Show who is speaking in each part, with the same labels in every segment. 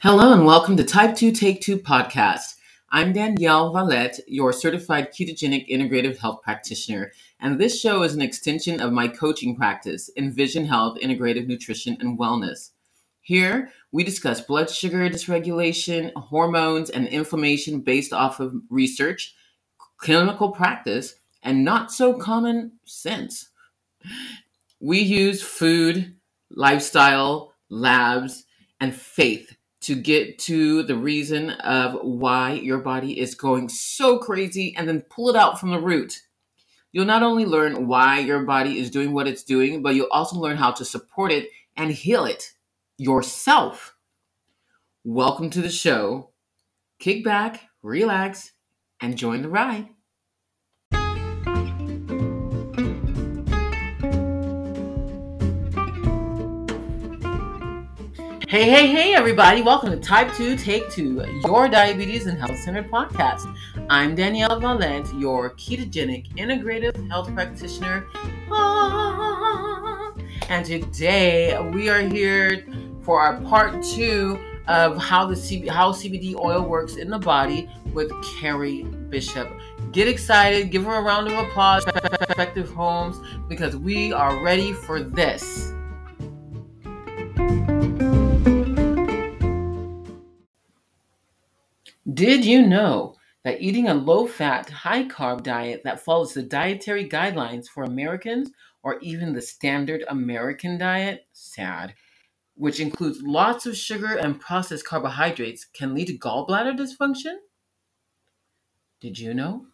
Speaker 1: Hello and welcome to Type 2 Take 2 podcast. I'm Danielle Valette, your certified ketogenic integrative health practitioner, and this show is an extension of my coaching practice, Envision Health Integrative Nutrition and Wellness. Here, we discuss blood sugar dysregulation, hormones, and inflammation based off of research, clinical practice, and not so common sense. We use food, lifestyle, labs, and faith to get to the reason of why your body is going so crazy and then pull it out from the root. You'll not only learn why your body is doing what it's doing, but you'll also learn how to support it and heal it yourself. Welcome to the show. Kick back, relax, and join the ride. Hey, hey, hey, everybody. Welcome to Type 2 Take 2, your diabetes and health centered podcast. I'm Danielle Valent, your ketogenic integrative health practitioner. Ah. And today we are here for our part two of how the CB, how CBD oil works in the body with Carrie Bishop. Get excited, give her a round of applause, Effective Homes, because we are ready for this. Did you know that eating a low fat, high carb diet that follows the dietary guidelines for Americans or even the standard American diet, sad, which includes lots of sugar and processed carbohydrates, can lead to gallbladder dysfunction? Did you know?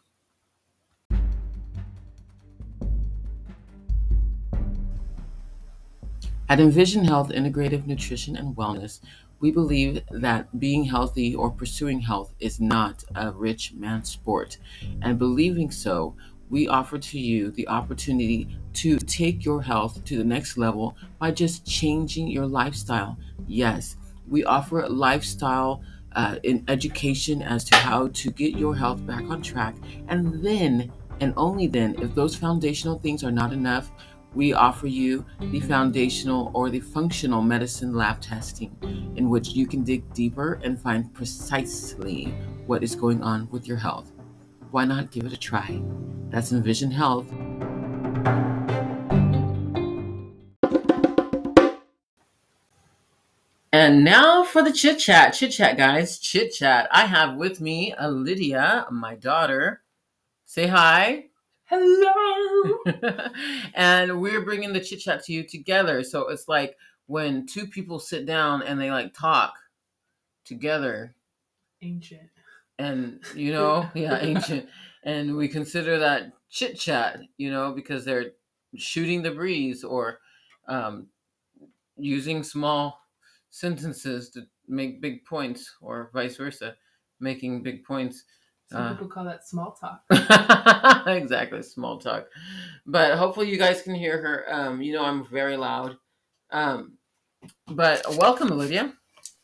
Speaker 1: At Envision Health Integrative Nutrition and Wellness, we believe that being healthy or pursuing health is not a rich man's sport. And believing so, we offer to you the opportunity to take your health to the next level by just changing your lifestyle. Yes, we offer lifestyle uh, in education as to how to get your health back on track. And then, and only then, if those foundational things are not enough, we offer you the foundational or the functional medicine lab testing, in which you can dig deeper and find precisely what is going on with your health. Why not give it a try? That's Envision Health. And now for the chit chat. Chit chat, guys. Chit chat. I have with me Lydia, my daughter. Say hi.
Speaker 2: Hello.
Speaker 1: and we're bringing the chit chat to you together. So it's like when two people sit down and they like talk together.
Speaker 2: Ancient.
Speaker 1: And, you know, yeah, ancient. And we consider that chit chat, you know, because they're shooting the breeze or um, using small sentences to make big points or vice versa, making big points.
Speaker 2: Some uh, people call that small talk.
Speaker 1: exactly, small talk. But hopefully you guys can hear her. Um, you know I'm very loud. Um, but welcome, Olivia.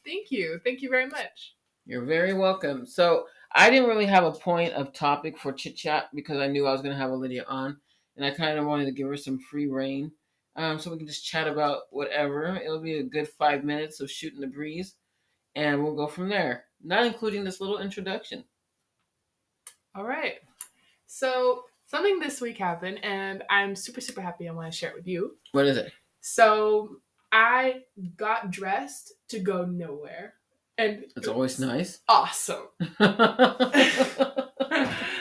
Speaker 2: Thank you. Thank you very much.
Speaker 1: You're very welcome. So I didn't really have a point of topic for chit chat because I knew I was going to have Olivia on, and I kind of wanted to give her some free reign, um, so we can just chat about whatever. It'll be a good five minutes of shooting the breeze, and we'll go from there. Not including this little introduction.
Speaker 2: All right. So something this week happened, and I'm super super happy. I want to share it with you.
Speaker 1: What is it?
Speaker 2: So I got dressed to go nowhere, and
Speaker 1: it's always nice.
Speaker 2: Awesome.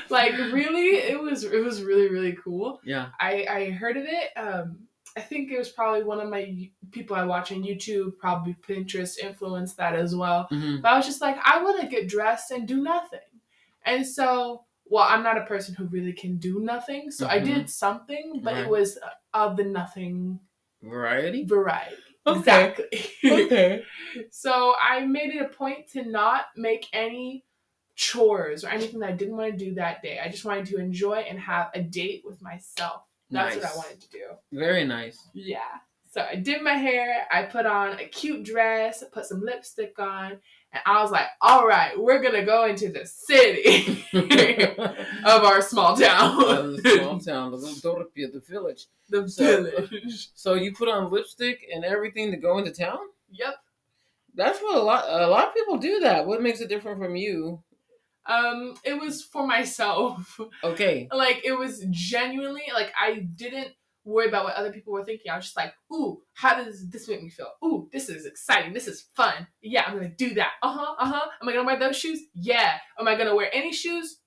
Speaker 2: like really, it was it was really really cool.
Speaker 1: Yeah.
Speaker 2: I I heard of it. Um, I think it was probably one of my people I watch on YouTube, probably Pinterest influenced that as well.
Speaker 1: Mm-hmm.
Speaker 2: But I was just like, I want to get dressed and do nothing. And so, well, I'm not a person who really can do nothing. So mm-hmm. I did something, but right. it was of the nothing
Speaker 1: variety.
Speaker 2: Variety.
Speaker 1: Okay.
Speaker 2: Exactly.
Speaker 1: okay.
Speaker 2: so I made it a point to not make any chores or anything that I didn't want to do that day. I just wanted to enjoy and have a date with myself. That's nice. what I wanted to do.
Speaker 1: Very nice.
Speaker 2: Yeah. So I did my hair, I put on a cute dress, I put some lipstick on, and I was like, all right, we're gonna go into the city of our small town.
Speaker 1: the small town, the little Dorpia, the village.
Speaker 2: The
Speaker 1: so,
Speaker 2: village.
Speaker 1: So you put on lipstick and everything to go into town?
Speaker 2: Yep.
Speaker 1: That's what a lot a lot of people do that. What makes it different from you?
Speaker 2: Um, it was for myself.
Speaker 1: Okay.
Speaker 2: like it was genuinely like I didn't worry about what other people were thinking. I was just like, ooh, how does this make me feel? Ooh, this is exciting. This is fun. Yeah, I'm gonna do that. Uh huh. Uh huh. Am I gonna wear those shoes? Yeah. Am I gonna wear any shoes?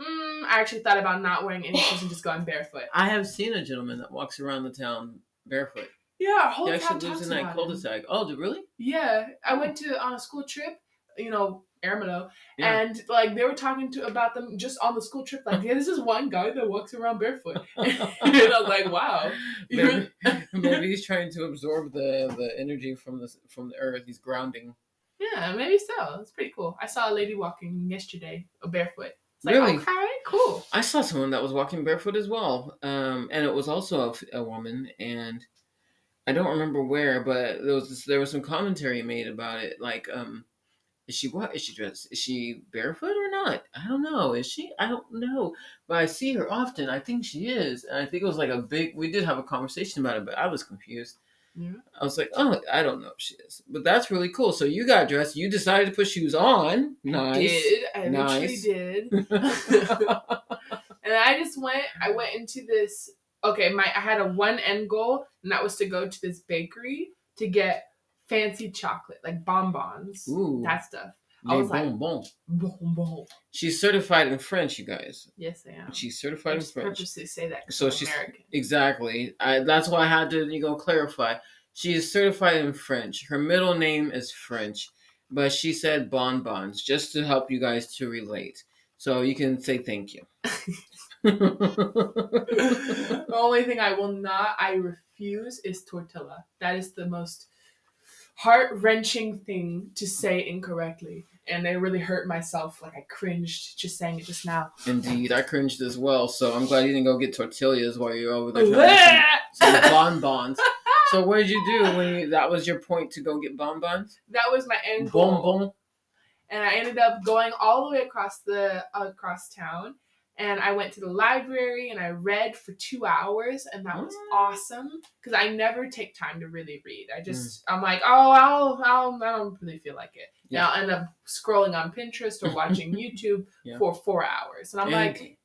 Speaker 2: Mm, I actually thought about not wearing any shoes and just going barefoot.
Speaker 1: I have seen a gentleman that walks around the town barefoot.
Speaker 2: Yeah, whole
Speaker 1: He
Speaker 2: town
Speaker 1: actually lives in that cul-de-sac. Oh, really?
Speaker 2: Yeah, I went to on a school trip. You know, Air
Speaker 1: Yeah.
Speaker 2: and like they were talking to about them just on the school trip. Like, yeah, this is one guy that walks around barefoot. and I was like, wow.
Speaker 1: maybe, maybe he's trying to absorb the the energy from the from the earth. He's grounding.
Speaker 2: Yeah, maybe so. It's pretty cool. I saw a lady walking yesterday, uh, barefoot. It's like,
Speaker 1: Really?
Speaker 2: okay, cool.
Speaker 1: I saw someone that was walking barefoot as well, um, and it was also a woman, and I don't remember where, but there was this, there was some commentary made about it. Like, um, is she what? Is she dressed? Is she barefoot or not? I don't know. Is she? I don't know. But I see her often. I think she is, and I think it was like a big. We did have a conversation about it, but I was confused.
Speaker 2: Yeah.
Speaker 1: I was like, oh, I don't know if she is, but that's really cool. So you got dressed. You decided to put shoes on. Nice.
Speaker 2: Did I literally
Speaker 1: Nice.
Speaker 2: did. and I just went. I went into this. Okay, my I had a one end goal, and that was to go to this bakery to get fancy chocolate, like bonbons,
Speaker 1: Ooh.
Speaker 2: that stuff. I was like-
Speaker 1: bonbons.
Speaker 2: Bonbon.
Speaker 1: She's certified in French, you guys.
Speaker 2: Yes, I am.
Speaker 1: She's
Speaker 2: I
Speaker 1: certified in
Speaker 2: just
Speaker 1: French.
Speaker 2: purposely say that.
Speaker 1: So
Speaker 2: I'm
Speaker 1: she's-
Speaker 2: American.
Speaker 1: Exactly. I, that's why I had to you know clarify. She is certified in French. Her middle name is French, but she said bonbons just to help you guys to relate. So you can say thank you.
Speaker 2: the only thing I will not, I refuse, is tortilla. That is the most heart wrenching thing to say incorrectly. And it really hurt myself. Like I cringed just saying it just now.
Speaker 1: Indeed, I cringed as well. So I'm glad you didn't go get tortillas while you're over there trying some, some bonbons. So what did you do when you, that was your point to go get bonbons?
Speaker 2: that was my end goal.
Speaker 1: Bonbon.
Speaker 2: and I ended up going all the way across the across town. And I went to the library and I read for two hours, and that was
Speaker 1: Mm.
Speaker 2: awesome because I never take time to really read. I just
Speaker 1: Mm.
Speaker 2: I'm like, oh, I'll, I'll I don't really feel like it.
Speaker 1: Yeah.
Speaker 2: I'll end up scrolling on Pinterest or watching YouTube
Speaker 1: Yeah.
Speaker 2: for four hours, and I'm
Speaker 1: And-
Speaker 2: like,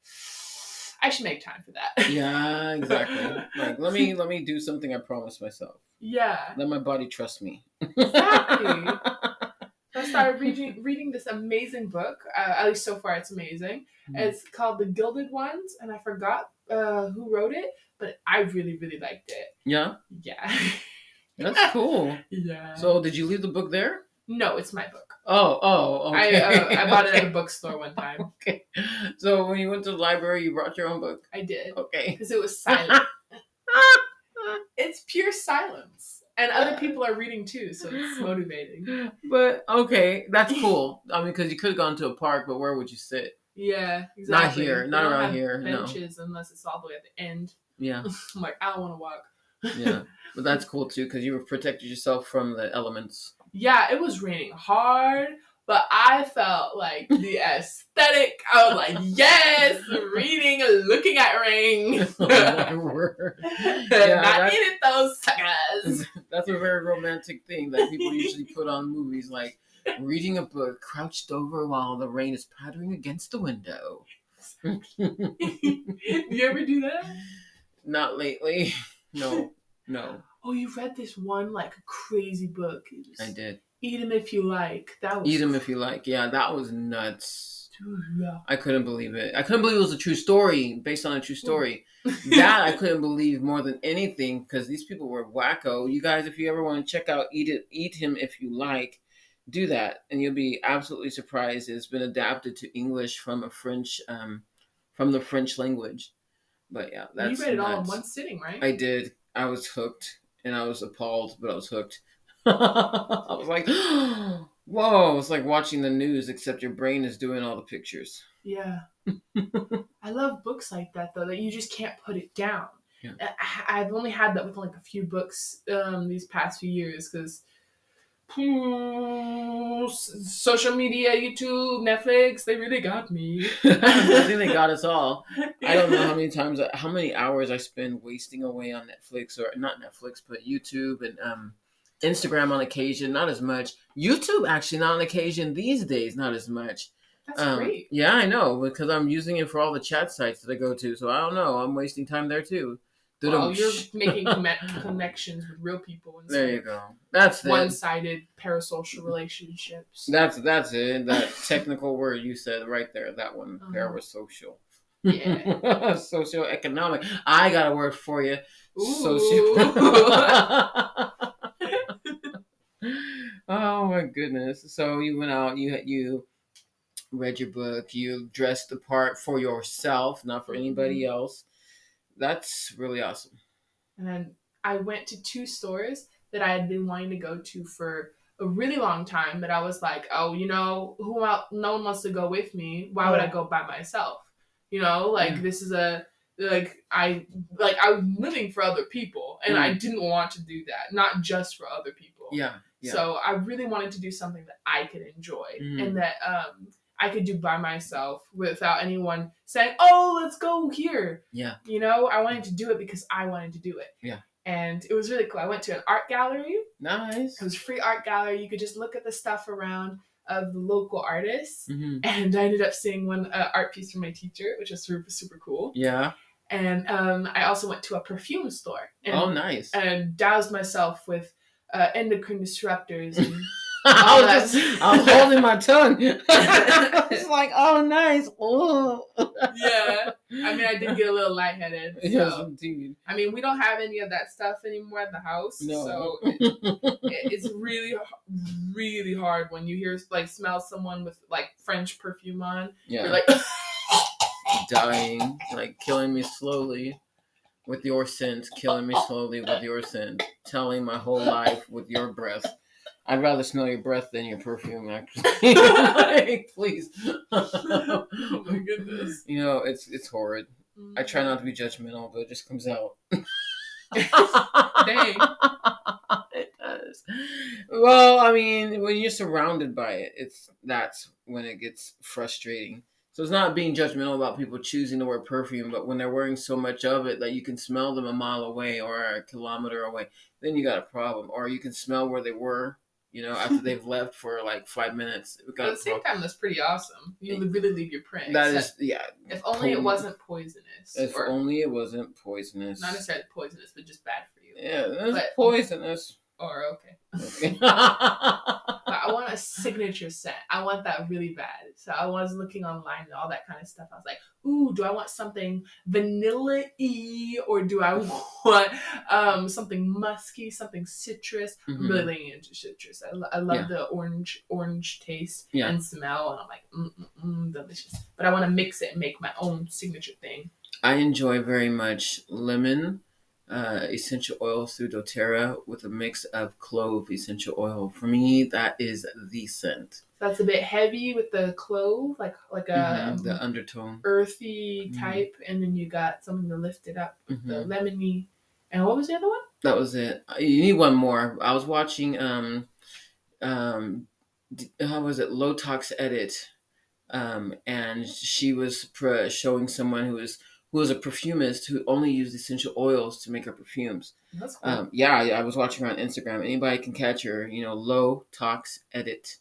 Speaker 2: I should make time for that.
Speaker 1: Yeah, exactly. Like let me let me do something I promised myself.
Speaker 2: yeah.
Speaker 1: Let my body trust me.
Speaker 2: Exactly. Started reading reading this amazing book. Uh, at least so far, it's amazing.
Speaker 1: Mhm.
Speaker 2: It's called The Gilded Ones, and I forgot uh, who wrote it, but I really, really liked it.
Speaker 1: yeah,
Speaker 2: Yeah,
Speaker 1: that's cool.
Speaker 2: yeah.
Speaker 1: So did you leave the book there?
Speaker 2: no, it's my book.
Speaker 1: Oh, oh, okay.
Speaker 2: I uh, I bought it at a bookstore one time.
Speaker 1: okay. So when you went to the library, you brought your own book.
Speaker 2: I did
Speaker 1: Okay.
Speaker 2: because it was silent. it's pure silence, and other people are reading too, so it's motivating.
Speaker 1: But okay, that's cool. I mean, because you could have gone to a park, but where would you sit?
Speaker 2: Yeah, exactly.
Speaker 1: here, not around here, no.
Speaker 2: Benches unless it's all the way at the end.
Speaker 1: Yeah,
Speaker 2: I'm like, I don't want to walk.
Speaker 1: yeah. But that's cool too, because you protected yourself from the elements.
Speaker 2: Yeah, it was raining hard, but I felt like the aesthetic. I was like, yes, reading, looking at rain.
Speaker 1: oh my word.
Speaker 2: Not
Speaker 1: that-
Speaker 2: eating those suckers.
Speaker 1: That's a very romantic thing that people usually put on movies, like reading a book crouched over while the rain is pattering against the window.
Speaker 2: Do you ever do that?
Speaker 1: Not lately. No, no,
Speaker 2: Oh, you read this one like crazy book.
Speaker 1: I did.
Speaker 2: Eat 'em if you like. That was
Speaker 1: Eat them if you like. Yeah, that was nuts.
Speaker 2: Dude, yeah.
Speaker 1: I couldn't believe it. I couldn't believe it was a true story based on a true story. that I couldn't believe more than anything because these people were wacko. You guys, if you ever want to check out Eat It, Eat Him If You Like, do that, and you'll be absolutely surprised. It's been adapted to English from a French, um, from the French language. But yeah, that's
Speaker 2: you read it all in one sitting, right?
Speaker 1: I did. I was hooked, and I was appalled, but I was hooked. I was like, "Whoa!" It's like watching the news, except your brain is doing all the pictures.
Speaker 2: Yeah. I love books like that though, that you just can't put it down.
Speaker 1: Yeah.
Speaker 2: I, I've only had that with like a few books um, these past few years because social media, YouTube, Netflix, they really got me.
Speaker 1: I think they got us all. I don't know how many times, how many hours I spend wasting away on Netflix or not Netflix, but YouTube and um, Instagram on occasion, not as much. YouTube actually not on occasion these days, not as much.
Speaker 2: That's
Speaker 1: Um,
Speaker 2: great.
Speaker 1: Yeah, I know because I'm using it for all the chat sites that I go to. So I don't know. I'm wasting time there too.
Speaker 2: Well, you're making connections with real people instead
Speaker 1: There you go. That's
Speaker 2: one-sided parasocial relationships.
Speaker 1: That's that's it. That technical word you said right there. That one.
Speaker 2: Uh-huh.
Speaker 1: Parasocial.
Speaker 2: Yeah.
Speaker 1: Social economic. I got a word for you.
Speaker 2: Ooh.
Speaker 1: Oh my goodness! So you went out. You you read your book. You dressed the part for yourself, not for anybody
Speaker 2: Mm-hmm.
Speaker 1: else. That's really awesome.
Speaker 2: and then I went to two stores that I had been wanting to go to for a really long time, but I was like, oh, you know, who else? No one wants to go with me. Why would I go by myself? You know, like this is a like I like I'm living for other people, and I didn't want to do that, not just for other people.
Speaker 1: Mm. Yeah. Yeah.
Speaker 2: So I really wanted to do something that I could enjoy
Speaker 1: Mhm.
Speaker 2: and that um I could do by myself without anyone saying, "Oh, let's go here."
Speaker 1: Yeah.
Speaker 2: You know, I wanted to do it because I wanted to do it.
Speaker 1: Yeah.
Speaker 2: And it was really cool. I went to an art gallery.
Speaker 1: Nice.
Speaker 2: It was a free art gallery. You could just look at the stuff around of the local artists.
Speaker 1: hmm
Speaker 2: And I ended up seeing one uh, art piece from my teacher, which was super super cool.
Speaker 1: Yeah.
Speaker 2: And um, I also went to a perfume store and,
Speaker 1: oh, nice.
Speaker 2: and doused myself with uh, endocrine disruptors and
Speaker 1: I was just, I was holding my tongue. it's like, oh, nice. Oh.
Speaker 2: yeah. I mean, I did get a little lightheaded. So.
Speaker 1: Yes, indeed.
Speaker 2: I mean, we don't have any of that stuff anymore at the house.
Speaker 1: No.
Speaker 2: So it, it- it's really, really hard when you hear, like, smell someone with, like, French perfume on.
Speaker 1: yeah.
Speaker 2: You're like,
Speaker 1: dying, like killing me slowly with your scent, killing me slowly with your scent, telling my whole life with your breath. I'd rather smell your breath than your perfume, actually. Like, please.
Speaker 2: oh my goodness.
Speaker 1: You know, it's it's horrid. I try not to be judgmental, but it just comes out.
Speaker 2: Dang.
Speaker 1: it does. Well, I mean, when you're surrounded by it, it's that's when it gets frustrating. So it's not being judgmental about people choosing to wear perfume, but when they're wearing so much of it that you can smell them a mile away or a kilometer away, then you got a problem. Or you can smell where they were, you know, after they've left for like five minutes.
Speaker 2: But at the same
Speaker 1: problem.
Speaker 2: time, that's pretty awesome. You really leave your print.
Speaker 1: That is, yeah.
Speaker 2: If only it wasn't poisonous.
Speaker 1: If only it wasn't poisonous.
Speaker 2: not necessarily poisonous, but just bad for you.
Speaker 1: Yeah, that's
Speaker 2: But-
Speaker 1: poisonous.
Speaker 2: Or, okay.
Speaker 1: Okay.
Speaker 2: I want a signature scent. I want that really bad. So I was looking online and all that kind of stuff. I was like, ooh, do I want something vanilla y or do I want um, something musky, something citrus? I'm
Speaker 1: Mhm.
Speaker 2: really leaning into citrus. I, lo- I love
Speaker 1: Yeah.
Speaker 2: the orange orange taste
Speaker 1: Yeah.
Speaker 2: and smell, and I'm like, mm, mm, mm, delicious. But I want to mix it and make my own signature thing.
Speaker 1: I enjoy very much lemon uh, essential oil through doTERRA with a mix of clove essential oil. For me, that is the scent.
Speaker 2: That's a bit heavy with the clove, like like a
Speaker 1: Mhm, the undertone.
Speaker 2: earthy
Speaker 1: Mhm.
Speaker 2: type, and then you got something to lift it up.
Speaker 1: Mhm.
Speaker 2: the lemony. And what was the other one?
Speaker 1: That was it. You need one more. I was watching um um how was it low tox edit um and she was pr- showing someone who was who was a perfumist who only used essential oils to make her perfumes.
Speaker 2: That's cool.
Speaker 1: Um, yeah, I, I was watching her on Instagram. Anybody can catch her, you know, low tox edit.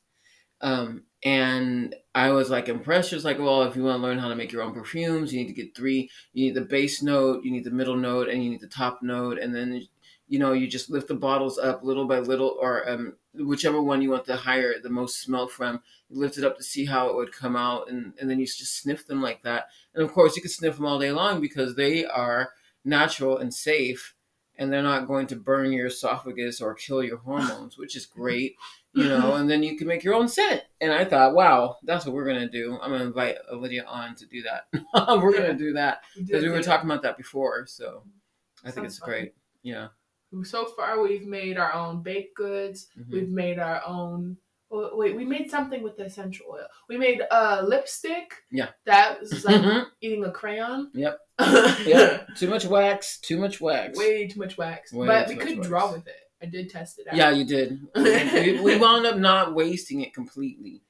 Speaker 1: Um, and I was like impressed. She was like, well, if you want to learn how to make your own perfumes, you need to get three. You need the base note, you need the middle note, and you need the top note. And then, you know, you just lift the bottles up little by little, or um, whichever one you want the higher, the most smell from. You lift it up to see how it would come out, and, and then you just sniff them like that. And of course, you can sniff them all day long because they are natural and safe and they're not going to burn your esophagus or kill your hormones, which is great, you know. And then you can make your own scent. And I thought, wow, that's what we're gonna do. I'm gonna invite Lydia on to do that. we're
Speaker 2: Yeah.
Speaker 1: gonna do that because we were talking about that before. So I think it's
Speaker 2: fun.
Speaker 1: great. Yeah.
Speaker 2: So far, we've made our own baked goods.
Speaker 1: Mhm.
Speaker 2: We've made our own. Wait, we made something with the essential oil. We made a lipstick.
Speaker 1: Yeah.
Speaker 2: That was like
Speaker 1: Mhm.
Speaker 2: eating a crayon.
Speaker 1: Yep.
Speaker 2: yeah.
Speaker 1: yeah. Too much wax. Too much wax.
Speaker 2: Way too much wax.
Speaker 1: Way
Speaker 2: but we could
Speaker 1: wax.
Speaker 2: draw with it. I did test it out.
Speaker 1: Yeah, you did. we, we wound up not wasting it completely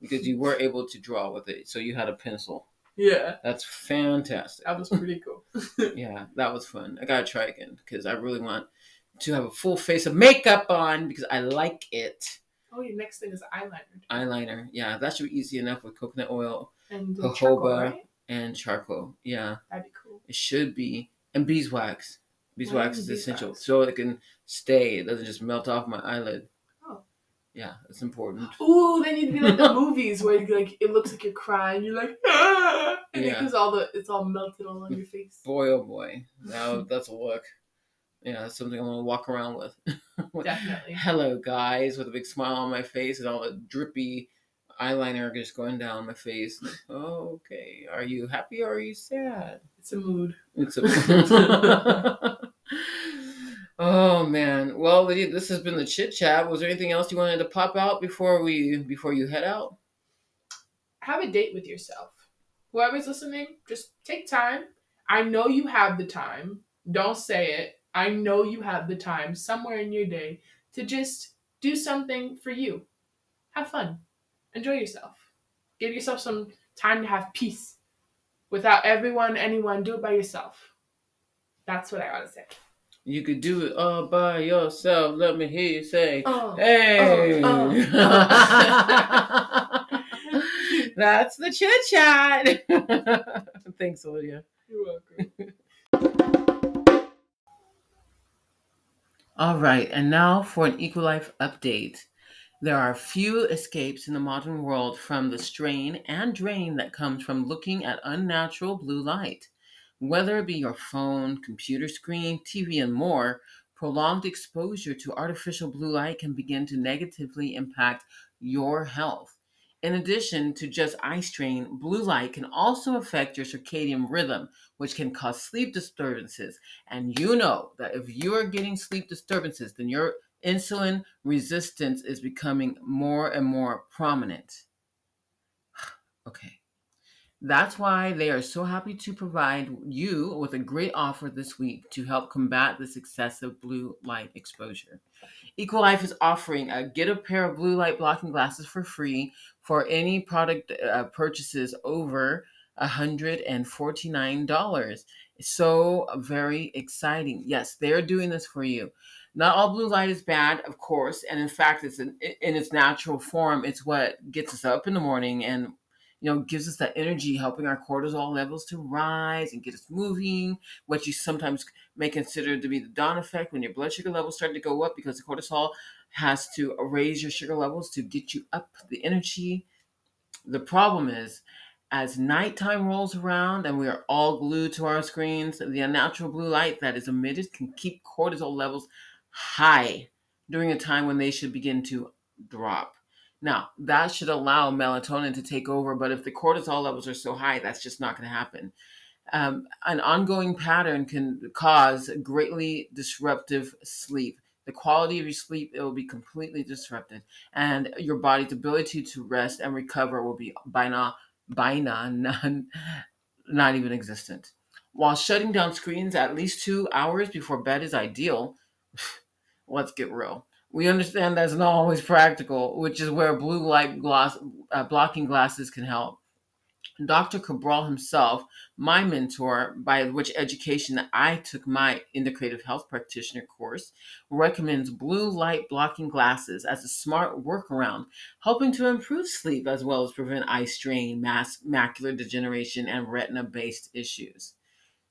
Speaker 1: because you were able to draw with it. So you had a pencil.
Speaker 2: Yeah.
Speaker 1: That's fantastic.
Speaker 2: That was pretty cool.
Speaker 1: yeah, that was fun. I gotta try again because I really want to have a full face of makeup on because I like it.
Speaker 2: Oh, your next thing is eyeliner.
Speaker 1: Eyeliner, yeah, that should be easy enough with coconut oil
Speaker 2: And
Speaker 1: Jojoba.
Speaker 2: charcoal, right?
Speaker 1: and charcoal. Yeah,
Speaker 2: That'd be cool.
Speaker 1: it should be. And beeswax. Beeswax is essential so it can stay. It doesn't just melt off my eyelid.
Speaker 2: Oh.
Speaker 1: Yeah, it's important.
Speaker 2: Ooh, they need to be like the movies where you like it looks like you're crying. You're like, ah! and
Speaker 1: Yeah.
Speaker 2: because all the it's all melted all on your face.
Speaker 1: Boy, oh boy. Now that's a look. Yeah, that's something I'm gonna walk around with.
Speaker 2: Definitely.
Speaker 1: Hello, guys, with a big smile on my face and all the drippy eyeliner just going down my face. oh, okay. Are you happy or are you sad?
Speaker 2: It's a mood.
Speaker 1: It's a- mood. oh man. Well, Lydia, this has been the chit chat. Was there anything else you wanted to pop out before we before you head out?
Speaker 2: Have a date with yourself. Whoever's listening, just take time. I know you have the time. Don't say it. I know you have the time somewhere in your day to just do something for you. Have fun. Enjoy yourself. Give yourself some time to have peace without everyone, anyone. Do it by yourself. That's what I gotta say.
Speaker 1: You could do it all by yourself. Let me hear you say,
Speaker 2: Oh, oh.
Speaker 1: "Hey."
Speaker 2: oh,
Speaker 1: That's the chit chat. Thanks, Lydia.
Speaker 2: you're welcome.
Speaker 1: All right, and now for an Equilife update. There are few escapes in the modern world from the strain and drain that comes from looking at unnatural blue light. Whether it be your phone, computer screen, TV, and more, prolonged exposure to artificial blue light can begin to negatively impact your health. In addition to just eye strain, blue light can also affect your circadian rhythm, which can cause sleep disturbances. And you know that if you are getting sleep disturbances, then your insulin resistance is becoming more and more prominent. okay. That's why they are so happy to provide you with a great offer this week to help combat this excessive blue light exposure. Equilife is offering a get a pair of blue light blocking glasses for free for any product uh, purchases over $149. So very exciting. Yes, they're doing this for you. Not all blue light is bad, of course, and in fact, it's in, in its natural form. It's what gets us up in the morning and you know gives us that energy, helping our cortisol levels to rise and get us moving. What you sometimes may consider to be the dawn effect when your blood sugar levels start to go up because the cortisol has to raise your sugar levels to get you up the energy. The problem is as nighttime rolls around and we are all glued to our screens, the unnatural blue light that is emitted can keep cortisol levels high during a time when they should begin to drop. Now, that should allow melatonin to take over, but if the cortisol levels are so high, that's just not going to happen. Um, an ongoing pattern can cause greatly disruptive sleep. The quality of your sleep it will be completely disrupted, and your body's ability to rest and recover will be by now by now none, not even existent. While shutting down screens at least two hours before bed is ideal, let's get real. We understand that's not always practical, which is where blue light glass uh, blocking glasses can help. Dr. Cabral himself, my mentor, by which education I took my integrative health practitioner course, recommends blue light blocking glasses as a smart workaround, helping to improve sleep as well as prevent eye strain, mass, macular degeneration, and retina based issues.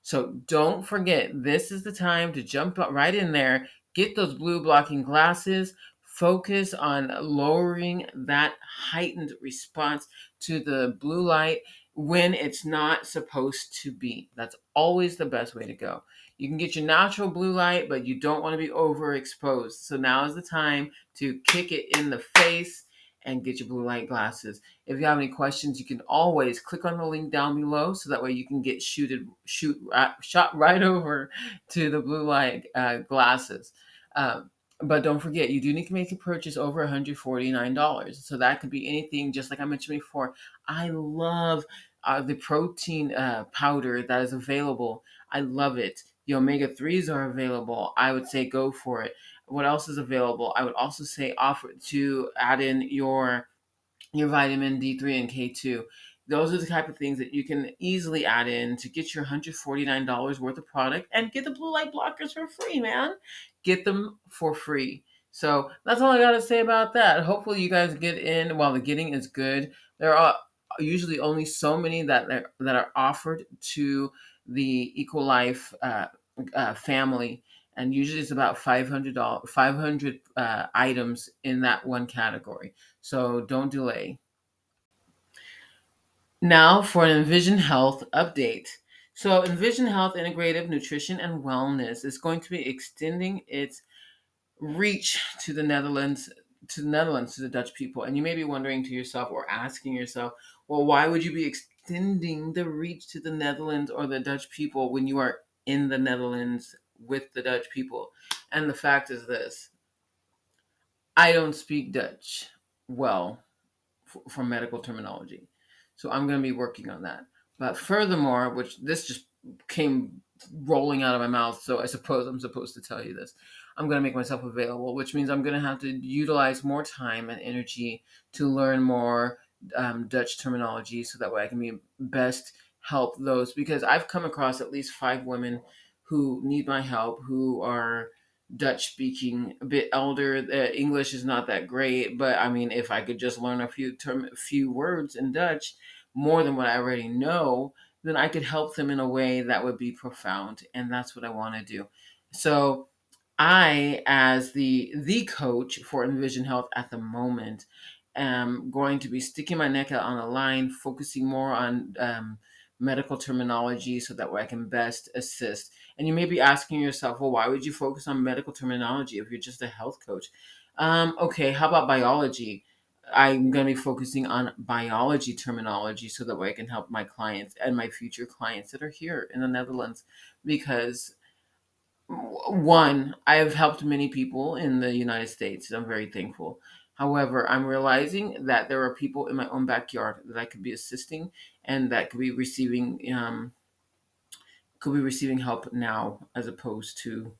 Speaker 1: So don't forget, this is the time to jump right in there, get those blue blocking glasses, focus on lowering that heightened response to the blue light when it's not supposed to be. That's always the best way to go. You can get your natural blue light, but you don't want to be overexposed. So now is the time to kick it in the face and get your blue light glasses. If you have any questions, you can always click on the link down below so that way you can get shooted, shoot, shot right over to the blue light uh, glasses. Um, but don't forget, you do need to make a purchase over $149. So that could be anything, just like I mentioned before. I love uh, the protein uh, powder that is available. I love it. The omega 3s are available. I would say go for it. What else is available? I would also say offer to add in your your vitamin D3 and K2. Those are the type of things that you can easily add in to get your $149 worth of product and get the blue light blockers for free, man. Get them for free. So that's all I got to say about that. Hopefully, you guys get in while the getting is good. There are usually only so many that are, that are offered to the Equilife uh, uh, family, and usually it's about five hundred dollars, five hundred uh, items in that one category. So don't delay. Now for an Envision Health update. So Envision Health Integrative Nutrition and Wellness is going to be extending its reach to the Netherlands to the Netherlands to the Dutch people. And you may be wondering to yourself or asking yourself, well, why would you be extending the reach to the Netherlands or the Dutch people when you are in the Netherlands with the Dutch people? And the fact is this I don't speak Dutch well for, for medical terminology. So I'm going to be working on that. But furthermore, which this just came rolling out of my mouth, so I suppose I'm supposed to tell you this. I'm going to make myself available, which means I'm going to have to utilize more time and energy to learn more um, Dutch terminology so that way I can be best help those because I've come across at least five women who need my help who are Dutch speaking, a bit elder. The English is not that great, but I mean, if I could just learn a few term, few words in Dutch, more than what I already know, then I could help them in a way that would be profound, and that's what I want to do. So, I, as the the coach for Envision Health at the moment, am going to be sticking my neck out on the line, focusing more on um, medical terminology so that way I can best assist. And you may be asking yourself, well, why would you focus on medical terminology if you're just a health coach? Um, okay, how about biology? I'm going to be focusing on biology terminology so that way I can help my clients and my future clients that are here in the Netherlands because one, I have helped many people in the United States. And I'm very thankful. However, I'm realizing that there are people in my own backyard that I could be assisting and that could be receiving um, could be receiving help now as opposed to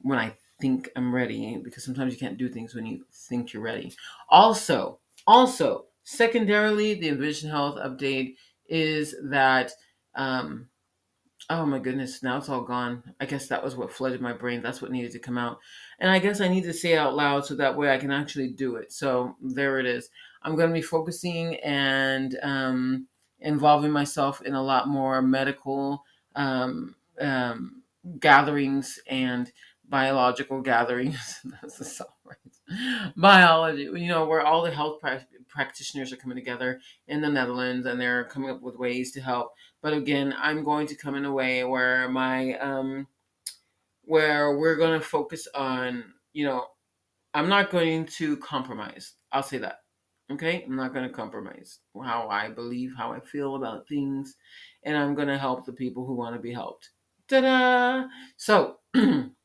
Speaker 1: when I think I'm ready because sometimes you can't do things when you think you're ready. Also, also, secondarily, the Envision Health update is that um, Oh my goodness, now it's all gone. I guess that was what flooded my brain. That's what needed to come out. And I guess I need to say it out loud so that way I can actually do it. So there it is. I'm going to be focusing and um, involving myself in a lot more medical um, um, gatherings and biological gatherings. That's the song? Biology, you know, where all the health pra- practitioners are coming together in the Netherlands and they're coming up with ways to help but again, I'm going to come in a way where my um where we're going to focus on, you know, I'm not going to compromise. I'll say that. Okay? I'm not going to compromise how I believe, how I feel about things, and I'm going to help the people who want to be helped. Ta-da! So,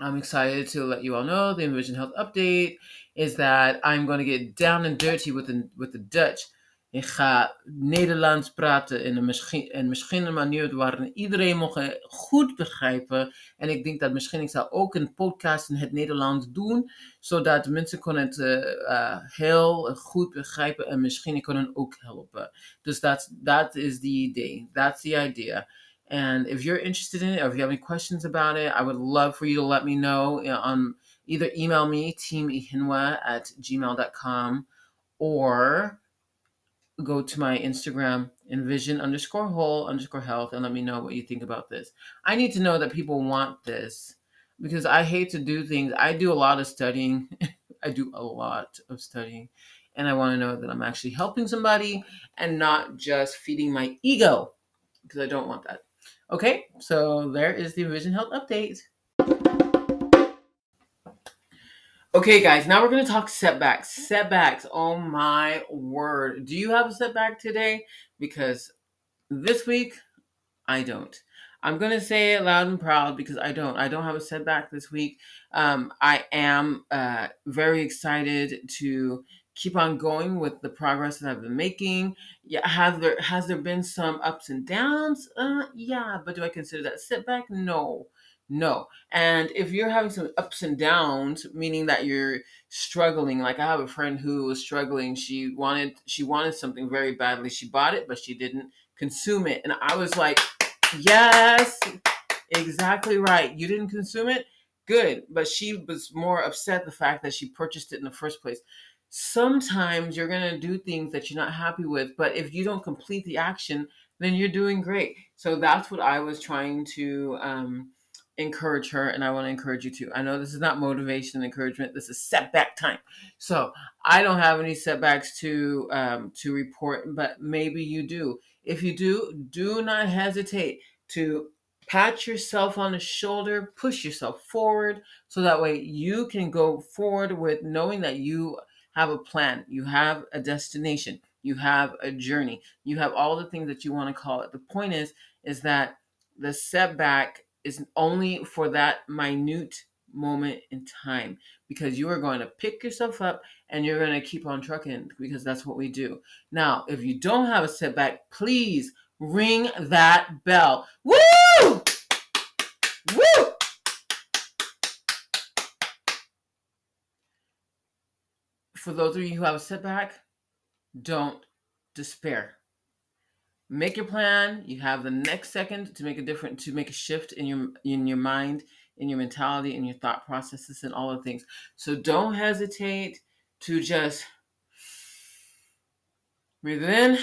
Speaker 1: I'm excited to let you all know the Envision Health update is that I'm going to get down and dirty with the with the Dutch Ik ga Nederlands praten in een, misschien, in misschien een manier waarin iedereen mag goed begrijpen. En ik denk dat misschien ik zal ook een podcast in het Nederlands doen, zodat mensen kunnen het uh, heel goed begrijpen en misschien kunnen ook helpen. Dus dat is the idea. That's the idea. And if you're interested in it, or if you have any questions about it, I would love for you to let me know on either email me, teamihinwa at gmail.com, or go to my Instagram, envision underscore whole underscore health, and let me know what you think about this. I need to know that people want this because I hate to do things. I do a lot of studying. I do a lot of studying. And I want to know that I'm actually helping somebody and not just feeding my ego because I don't want that. Okay, so there is the Envision Health update. Okay, guys, now we're going to talk setbacks. Setbacks. Oh my word. Do you have a setback today? Because this week, I don't. I'm going to say it loud and proud because I don't. I don't have a setback this week. Um, I am uh, very excited to keep on going with the progress that I've been making. Yeah, has there has there been some ups and downs? Uh, yeah, but do I consider that setback? No, No. And if you're having some ups and downs, meaning that you're struggling, like I have a friend who was struggling. She wanted she wanted something very badly. She bought it, but she didn't consume it. And I was like, "Yes, exactly right. You didn't consume it? Good." But she was more upset the fact that she purchased it in the first place. Sometimes you're going to do things that you're not happy with, but if you don't complete the action, then you're doing great. So that's what I was trying to um, encourage her, and I want to encourage you too. I know this is not motivation and encouragement. This is setback time. So I don't have any setbacks to um, to report, but maybe you do. If you do, do not hesitate to pat yourself on the shoulder, push yourself forward, so that way you can go forward with knowing that you have a plan, you have a destination, you have a journey, you have all the things that you want to call it. The point is, is that the setback is only for that minute moment in time because you are going to pick yourself up and you're going to keep on trucking because that's what we do. Now, if you don't have a setback, please ring that bell. Woo! For those of you who have a setback, don't despair. Make your plan. You have the next second to make a different to make a shift in your in your mind in your mentality in your thought processes and all the things. So don't hesitate to just breathe in.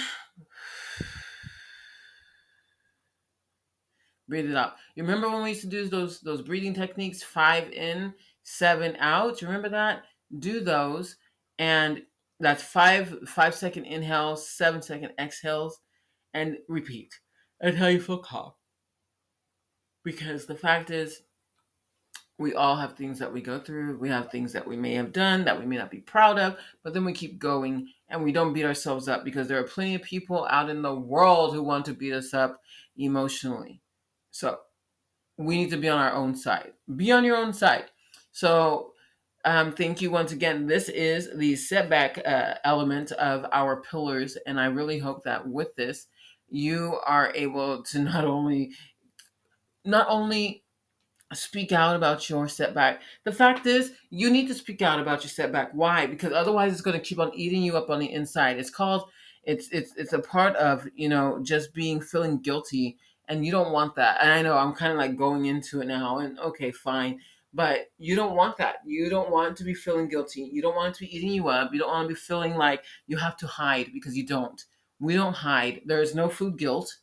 Speaker 1: Breathe it out. You remember when we used to do those those breathing techniques five in seven out? You remember that? Do those and that's five five second inhales seven second exhales and repeat until you feel calm. Because the fact is, we all have things that we go through. We have things that we may have done that we may not be proud of, but then we keep going and we don't beat ourselves up because there are plenty of people out in the world who want to beat us up emotionally. So we need to be on our own side. Be on your own side. So um, thank you once again. This is the setback uh, element of our pillars, and I really hope that with this, you are able to not only not only speak out about your setback. The fact is, you need to speak out about your setback. Why? Because otherwise, it's going to keep on eating you up on the inside. It's called. It's it's it's a part of you know just being feeling guilty, and you don't want that. And I know I'm kind of like going into it now, and okay, fine. But you don't want that. You don't want to be feeling guilty. You don't want to be eating you up. You don't want to be feeling like you have to hide because you don't. We don't hide. There is no food guilt.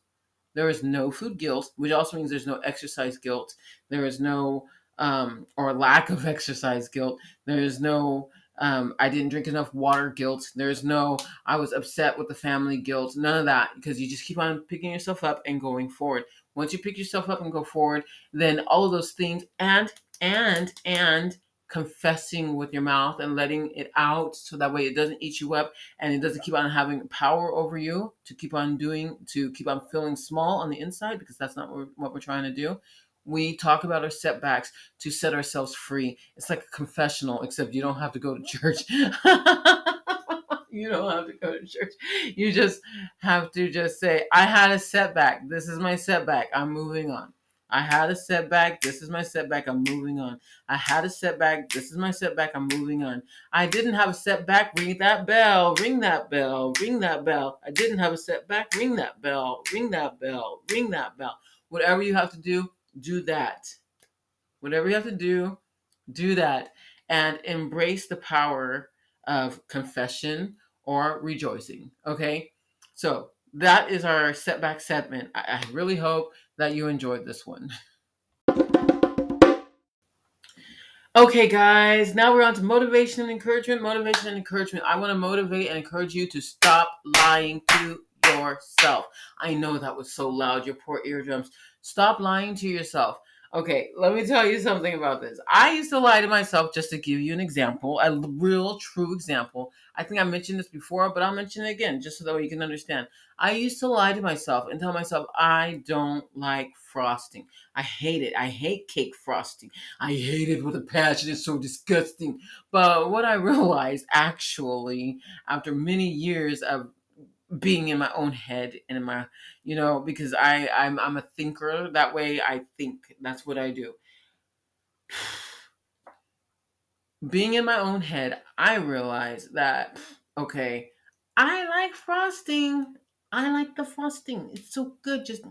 Speaker 1: There is no food guilt, which also means there's no exercise guilt. There is no, um, or lack of exercise guilt. There is no, um, I didn't drink enough water guilt. There's no, I was upset with the family guilt. None of that because you just keep on picking yourself up and going forward. Once you pick yourself up and go forward, then all of those things and, and, and, confessing with your mouth and letting it out so that way it doesn't eat you up and it doesn't keep on having power over you to keep on doing to keep on feeling small on the inside because that's not what we're, what we're trying to do. We talk about our setbacks to set ourselves free. It's like a confessional except you don't have to go to church. You don't have to go to church. You just have to just say i had a setback. This is my setback. I'm moving on I had a setback. This is my setback. I'm moving on. I had a setback. This is my setback. I'm moving on. I didn't have a setback. Ring that bell. Ring that bell. Ring that bell. I didn't have a setback. Ring that bell. Ring that bell. Ring that bell. Whatever you have to do, do that. Whatever you have to do, do that. And embrace the power of confession or rejoicing. Okay? So that is our setback segment. I, I really hope that you enjoyed this one. Okay, guys, now we're on to motivation and encouragement. Motivation and encouragement. I want to motivate and encourage you to stop lying to yourself. I know that was so loud, your poor eardrums. Stop lying to yourself. Okay, let me tell you something about this. I used to lie to myself just to give you an example, a real true example. I think I mentioned this before, but I'll mention it again just so that you can understand. I used to lie to myself and tell myself I don't like frosting. I hate it. I hate cake frosting. I hate it with a passion. It's so disgusting. But what I realized actually after many years of being in my own head and in my you know because i i'm i'm a thinker that way i think that's what i do being in my own head, I realize that okay, I like frosting. I like the frosting. It's so good. Just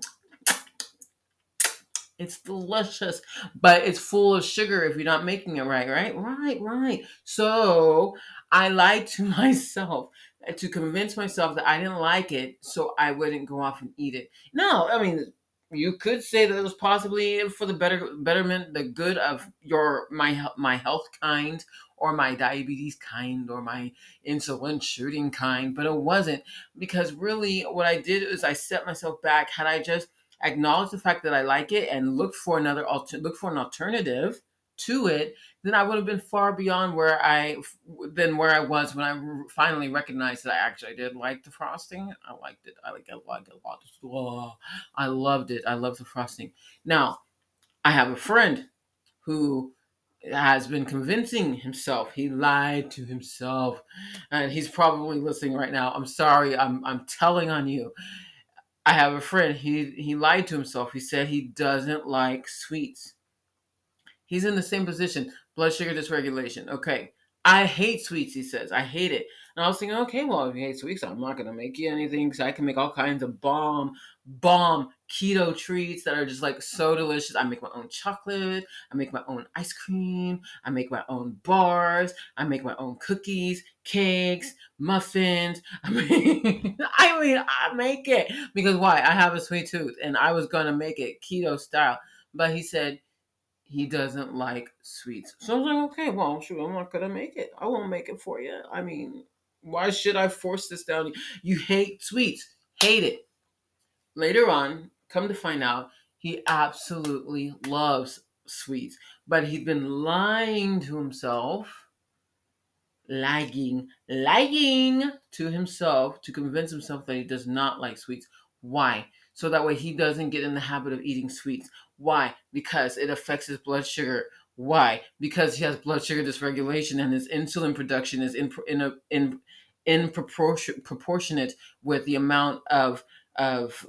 Speaker 1: it's delicious, but it's full of sugar if you're not making it right, right? Right, right. So I lied to myself to convince myself that I didn't like it so I wouldn't go off and eat it. No, I mean, you could say that it was possibly for the better betterment, the good of your my my health kind or my diabetes kind or my insulin shooting kind, but it wasn't because really what I did is I set myself back. Had I just acknowledged the fact that I like it and looked for another look for an alternative to it, then I would have been far beyond where I than where I was when I finally recognized that I actually did like the frosting. I liked it. I like it. I liked it a lot. Oh, I loved it. I love the frosting. Now, I have a friend who has been convincing himself. He lied to himself, and he's probably listening right now. I'm sorry. I'm I'm telling on you. I have a friend. He he lied to himself. He said he doesn't like sweets. He's in the same position. Blood sugar dysregulation. Okay. I hate sweets, he says. I hate it. And I was thinking, okay, well, if you hate sweets, I'm not going to make you anything because I can make all kinds of bomb, bomb keto treats that are just like so delicious. I make my own chocolate. I make my own ice cream. I make my own bars. I make my own cookies, cakes, muffins. I mean, I mean, I make it because why? I have a sweet tooth and I was going to make it keto style. But he said, he doesn't like sweets. So I was like, okay, well, sure, I'm not gonna make it. I won't make it for you. I mean, why should I force this down? You hate sweets, hate it. Later on, come to find out, he absolutely loves sweets, but he'd been lying to himself, lying, lying to himself to convince himself that he does not like sweets. Why? So that way he doesn't get in the habit of eating sweets. Why? Because it affects his blood sugar. Why? Because he has blood sugar dysregulation and his insulin production is in in a, in in proportion proportionate with the amount of of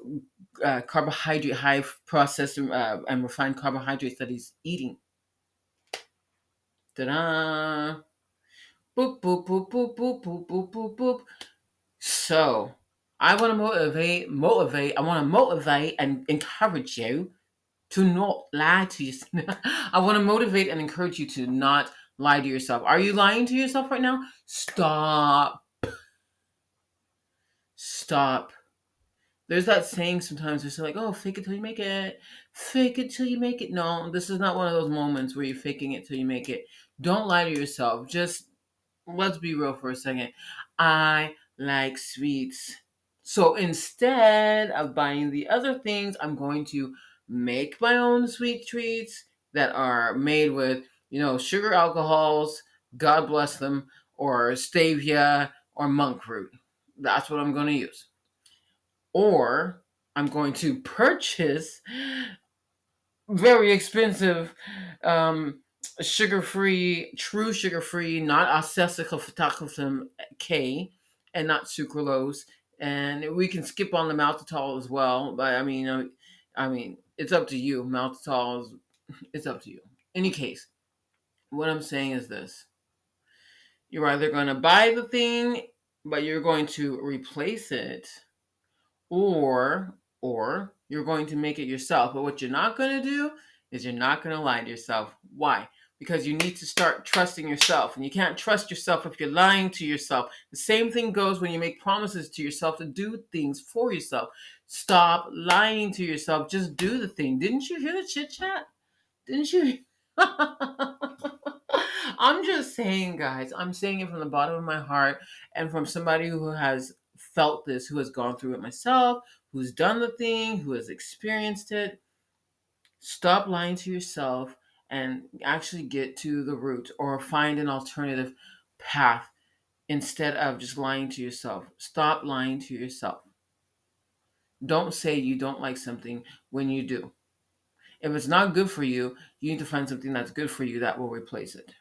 Speaker 1: uh, carbohydrate, high processed uh, and refined carbohydrates that he's eating. Ta-da! Boop boop boop boop boop boop boop boop boop. So I want to motivate, motivate. I want to motivate and encourage you to not lie to yourself. I want to motivate and encourage you to not lie to yourself. Are you lying to yourself right now? Stop. Stop. There's that saying sometimes it's like, oh, fake it till you make it. Fake it till you make it. No, this is not one of those moments where you're faking it till you make it. Don't lie to yourself. Just let's be real for a second. I like sweets. So instead of buying the other things, I'm going to make my own sweet treats that are made with, you know, sugar alcohols, God bless them, or stevia or monk fruit. That's what I'm going to use. Or I'm going to purchase very expensive um, sugar-free, true sugar-free, not acetylfetaclysum K, and not sucralose. And we can skip on the maltitol as well. But I mean, uh, I mean, it's up to you. Maltitol is, it's up to you. Any case, what I'm saying is this. You're either going to buy the thing, but you're going to replace it, or or you're going to make it yourself. But what you're not going to do is you're not going to lie to yourself. Why? Because you need to start trusting yourself. And you can't trust yourself if you're lying to yourself. The same thing goes when you make promises to yourself to do things for yourself. Stop lying to yourself. Just do the thing. Didn't you hear the chit chat? Didn't you? I'm just saying, guys, I'm saying it from the bottom of my heart and from somebody who has felt this, who has gone through it myself, who's done the thing, who has experienced it. Stop lying to yourself and actually get to the root or find an alternative path instead of just lying to yourself. Stop lying to yourself. Don't say you don't like something when you do. If it's not good for you, you need to find something that's good for you that will replace it.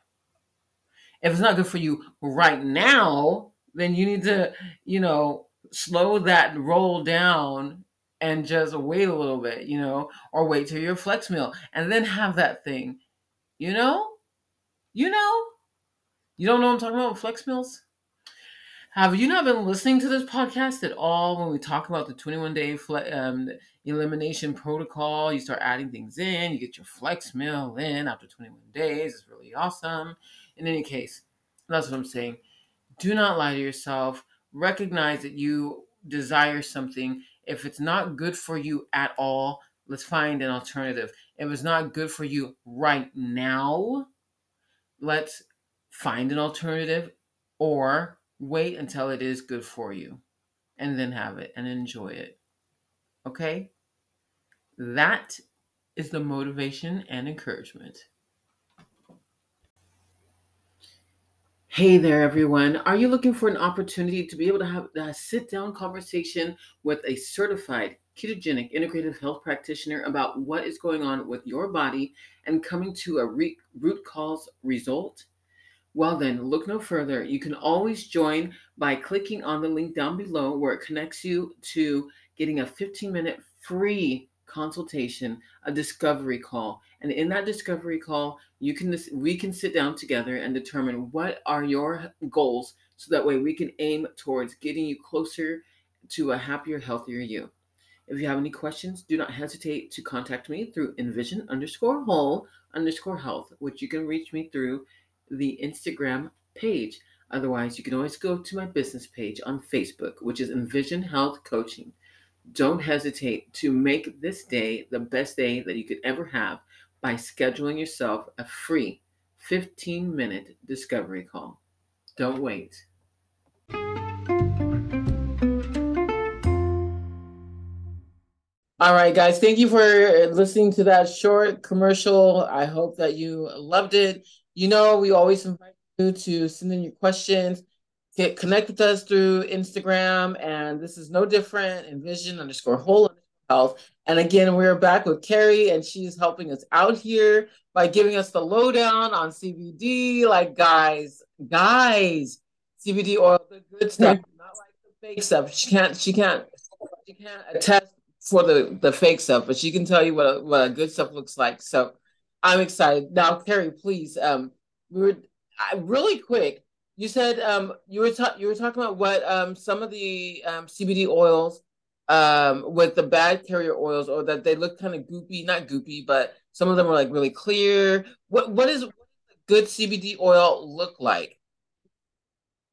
Speaker 1: If it's not good for you right now, then you need to, you know, slow that roll down and just wait a little bit, you know, or wait till your flex meal and then have that thing You know? You know? You don't know I'm talking about flex meals? Have you not been listening to this podcast at all when we talk about the 21 day fle- um, elimination protocol? You start adding things in, you get your flex meal in after 21 days. It's really awesome. In any case, that's what I'm saying. Do not lie to yourself. Recognize that you desire something. If it's not good for you at all, let's find an alternative. If it's not good for you right now, let's find an alternative or wait until it is good for you and then have it and enjoy it. Okay? That is the motivation and encouragement. Hey there, everyone. Are you looking for an opportunity to be able to have a sit down conversation with a certified ketogenic integrative health practitioner about what is going on with your body and coming to a re- root cause result? Well, then, look no further. You can always join by clicking on the link down below where it connects you to getting a 15 minute free consultation, a discovery call. And in that discovery call, you can we can sit down together and determine what are your goals so that way we can aim towards getting you closer to a happier, healthier you. If you have any questions, do not hesitate to contact me through envision underscore whole underscore health, which you can reach me through the Instagram page. Otherwise, you can always go to my business page on Facebook, which is Envision Health Coaching. Don't hesitate to make this day the best day that you could ever have by scheduling yourself a free 15 minute discovery call. Don't wait. All right, guys, thank you for listening to that short commercial. I hope that you loved it. You know, we always invite you to send in your questions get connect with us through Instagram, and this is no different. Envision underscore whole health. And again, we're back with Carrie, and she's helping us out here by giving us the lowdown on CBD. Like, guys, guys, CBD oil, the good stuff, not like the fake stuff. She can't, she can't, she can't attest for the the fake stuff, but she can tell you what a, what a good stuff looks like. So, I'm excited now, Carrie. Please, um, we were I, really quick you said um, you were ta- you were talking about what um, some of the um, CBD oils um, with the bad carrier oils, or that they look kind of goopy, not goopy, but some of them are like really clear. What what is what does good CBD oil look like?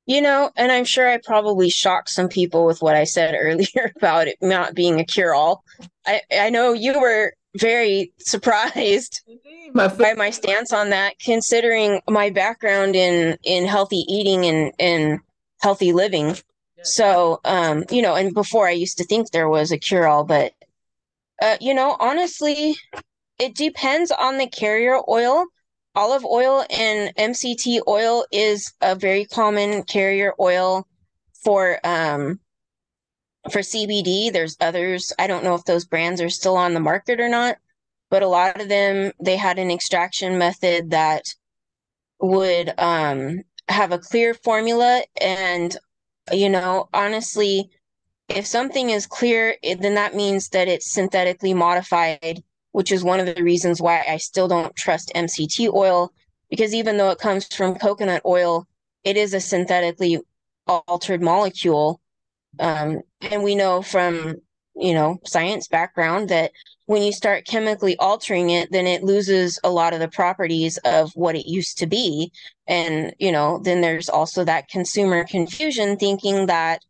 Speaker 3: You know, and I'm sure I probably shocked some people with what I said earlier about it not being a cure all. I I know you were very surprised my by my stance on that, considering my background in in healthy eating and and healthy living. So, um, you know, and before I used to think there was a cure all, but uh, you know, honestly, it depends on the carrier oil. Olive oil and MCT oil is a very common carrier oil for um for CBD, there's others. I don't know if those brands are still on the market or not, but a lot of them they had an extraction method that would um, have a clear formula and you know honestly if something is clear then that means that it's synthetically modified which is one of the reasons why i still don't trust mct oil because even though it comes from coconut oil it is a synthetically altered molecule. Um, and we know from, you know, science background that when you start chemically altering it, then it loses a lot of the properties of what it used to be. And, you know, then there's also that consumer confusion thinking that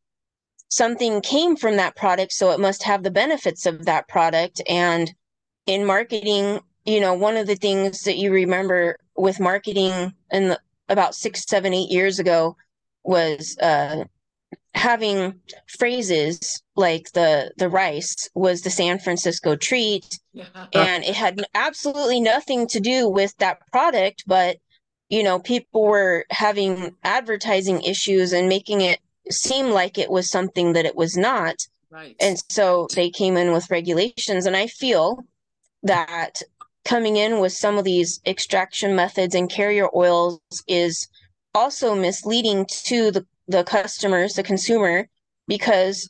Speaker 3: something came from that product, so it must have the benefits of that product. And in marketing, you know, one of the things that you remember with marketing in the, about six, seven, eight years ago was uh, having phrases like the the rice was the San Francisco treat. And it had absolutely nothing to do with that product but you know people were having advertising issues and making it seem like it was something that it was not.
Speaker 1: Right.
Speaker 3: And so they came in with regulations and i feel that coming in with some of these extraction methods and carrier oils is also misleading to the the customers, the consumer, because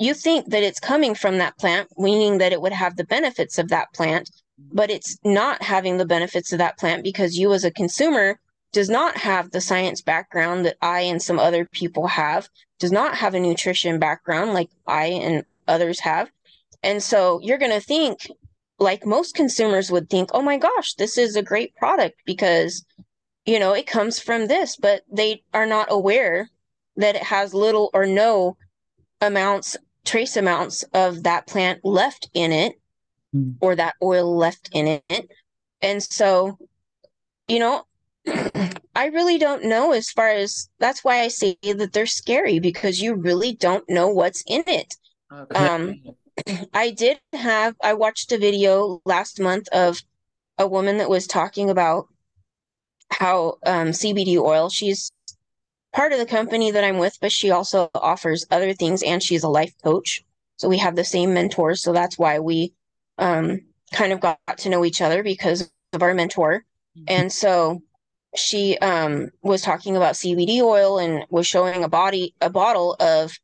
Speaker 3: you think that it's coming from that plant, meaning that it would have the benefits of that plant. but it's not having the benefits of that plant because you as a consumer does not have the science background that I and some other people have, does not have a nutrition background like I and others have. And so you're going to think, like most consumers would think, oh my gosh, this is a great product because, you know, it comes from this, but they are not aware that it has little or no amounts, trace amounts of that plant left in it mm. or that oil left in it. And so, you know, I really don't know as far as that's why I say that they're scary because you really don't know what's in it. Okay. Um, I did have, I watched a video last month of a woman that was talking about how um, CBD oil, she's part of the company that I'm with, but she also offers other things and she's a life coach. So we have the same mentors. So that's why we um, kind of got to know each other because of our mentor. Mm-hmm. And so she um, was talking about CBD oil and was showing a body a bottle of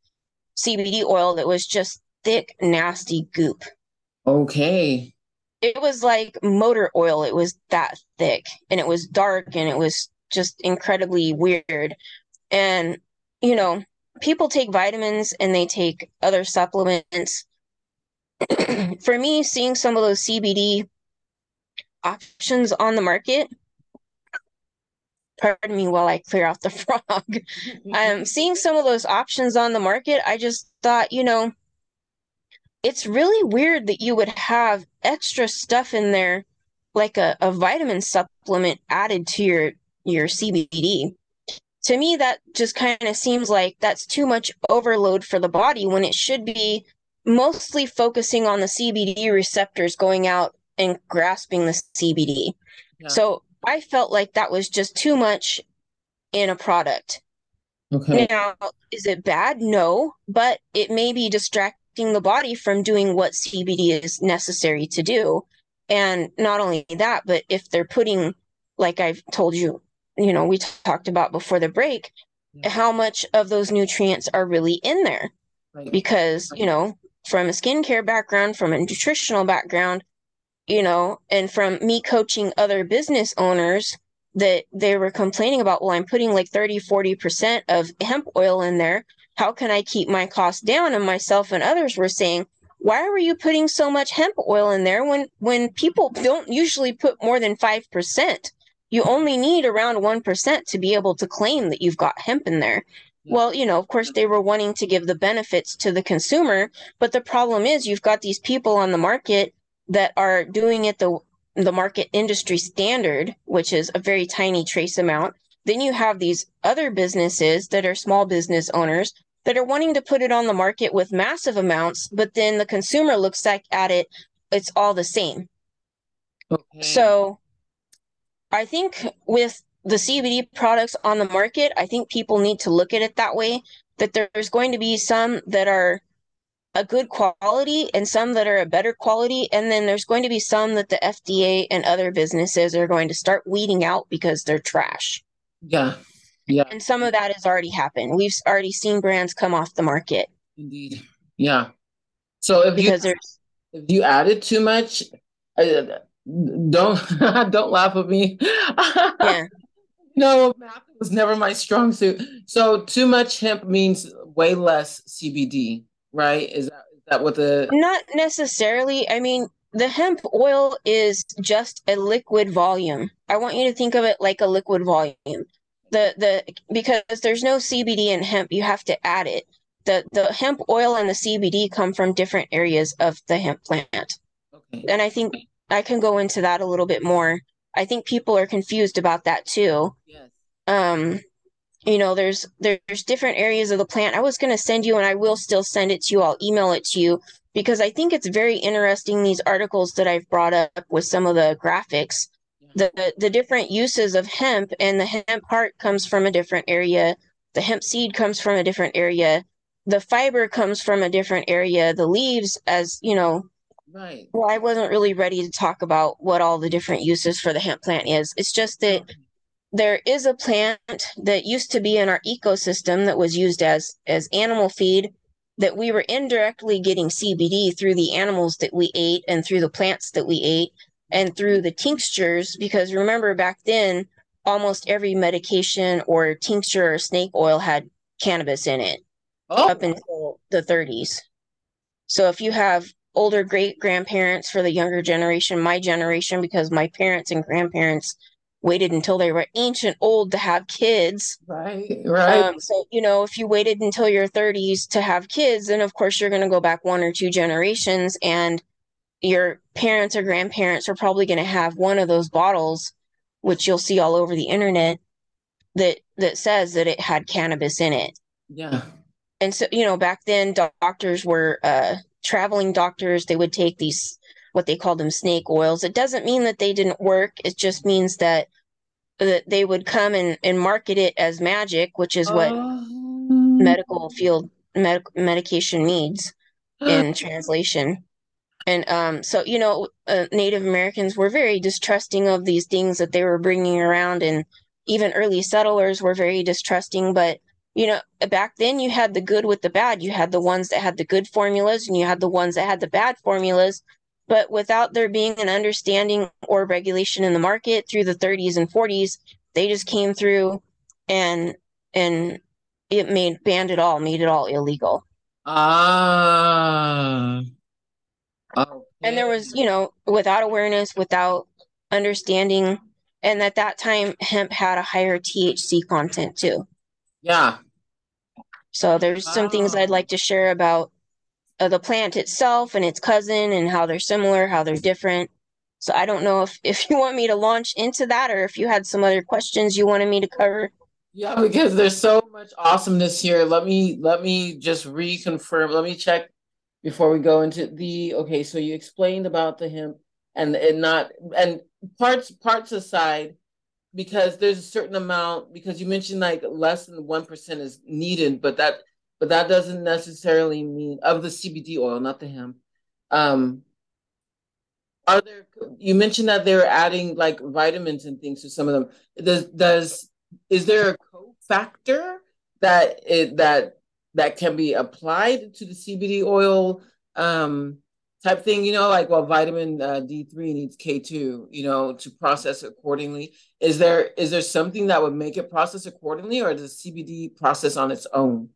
Speaker 3: CBD oil that was just thick, nasty goop.
Speaker 1: Okay.
Speaker 3: It was like motor oil. It was that thick and it was dark and it was just incredibly weird. And, you know, people take vitamins and they take other supplements. For me, seeing some of those CBD options on the market, pardon me while I clear out the frog. um, seeing some of those options on the market, I just thought, you know, it's really weird that you would have extra stuff in there, like a, a vitamin supplement added to your your CBD. To me, that just kind of seems like that's too much overload for the body when it should be mostly focusing on the CBD receptors going out and grasping the CBD. Yeah. So I felt like that was just too much in a product. Okay. Now, is it bad? No, but it may be distracting the body from doing what CBD is necessary to do. And not only that, but if they're putting, like I've told you, you know, we talked about before the break, mm-hmm. how much of those nutrients are really in there. Right. Because, you know, from a skincare background, from a nutritional background, you know, and from me coaching other business owners that they were complaining about, well, I'm putting like 30, 40% of hemp oil in there. How can I keep my costs down? And myself and others were saying, why were you putting so much hemp oil in there when when people don't usually put more than 5%? You only need around 1% to be able to claim that you've got hemp in there. Well, you know, of course, they were wanting to give the benefits to the consumer, but the problem is you've got these people on the market that are doing it the the market industry standard, which is a very tiny trace amount. Then you have these other businesses that are small business owners that are wanting to put it on the market with massive amounts, but then the consumer looks like at it, it's all the same. Okay. So I think with the CBD products on the market, I think people need to look at it that way that there's going to be some that are a good quality and some that are a better quality. And then there's going to be some that the FDA and other businesses are going to start weeding out because they're trash.
Speaker 1: Yeah. Yeah.
Speaker 3: And some of that has already happened. We've already seen brands come off the market.
Speaker 1: Indeed. Yeah. So if because you there's if you added too much, don't don't laugh at me. yeah. No, math was never my strong suit. So too much hemp means way less CBD right? Is that is that what the
Speaker 3: Not necessarily. I mean, the hemp oil is just a liquid volume. I want you to think of it like a liquid volume. The the because there's no CBD in hemp, you have to add it. The the hemp oil and the CBD come from different areas of the hemp plant. Okay. And I think I can go into that a little bit more. I think people are confused about that too. Yes. Um you know there's there's different areas of the plant i was going to send you and i will still send it to you i'll email it to you because i think it's very interesting these articles that i've brought up with some of the graphics the the different uses of hemp and the hemp heart comes from a different area. The hemp seed comes from a different area. The fiber comes from a different area. The leaves as you know right. well i wasn't really ready to talk about what all the different uses for the hemp plant is. It's just that there is a plant that used to be in our ecosystem that was used as as animal feed that we were indirectly getting CBD through the animals that we ate and through the plants that we ate and through the tinctures, because remember back then, almost every medication or tincture or snake oil had cannabis in it
Speaker 1: Oh,
Speaker 3: up until the 30s. So if you have older great grandparents for the younger generation, my generation, because my parents and grandparents waited until they were ancient old to have kids.
Speaker 1: right, right.
Speaker 3: Um, so, you know, if you waited until your 30s to have kids, then of course you're going to go back one or two generations, and your parents or grandparents are probably going to have one of those bottles, which you'll see all over the internet, that that says that it had cannabis in it.
Speaker 1: yeah.
Speaker 3: And so, you know, back then doctors were uh, traveling doctors. They would take these what they called them snake oils. It doesn't mean that they didn't work. It just means that that they would come and, and market it as magic, which is what
Speaker 1: Oh.
Speaker 3: medical field med- medication needs in translation. And um, so, you know, uh, Native Americans were very distrusting of these things that they were bringing around, and even early settlers were very distrusting. But, you know, back then you had the good with the bad. You had the ones that had the good formulas, and you had the ones that had the bad formulas. But without there being an understanding or regulation in the market through the 30s and 40s, they just came through and and it made banned it all, made it all illegal.
Speaker 1: Ah.
Speaker 3: And there was you know without awareness without understanding and at that time hemp had a higher thc content too
Speaker 1: Yeah.
Speaker 3: so there's some things i'd like to share about uh, the plant itself and its cousin and how they're similar how they're different so i don't know if if you want me to launch into that or if you had some other questions you wanted me to cover
Speaker 1: Yeah, because there's so much awesomeness here. Let me let me just reconfirm. Let me check before we go into the okay, so you explained about the hemp and and not and parts parts aside because there's a certain amount because you mentioned like less than 1% is needed, but that but that doesn't necessarily mean of the CBD oil, not the hemp. Um are there you mentioned that they're adding like vitamins and things to some of them. Does does is there a cofactor that it that that can be applied to the CBD oil um type thing, you know, like well vitamin uh, D3 needs K2, you know, to process accordingly. Is there is there something that would make it process accordingly or does CBD process on its own?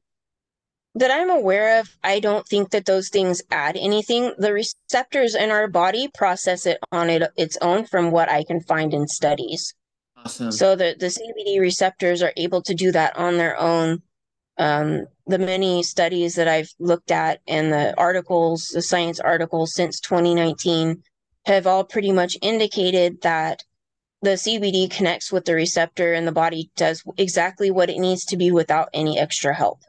Speaker 3: that i'm aware of i don't think that those things add anything the receptors in our body process it on it, its own from what i can find in studies
Speaker 1: Awesome.
Speaker 3: So the, the CBD receptors are able to do that on their own. Um, the many studies that I've looked at and the articles, the science articles since 2019 have all pretty much indicated that the CBD connects with the receptor and the body does exactly what it needs to be without any extra help.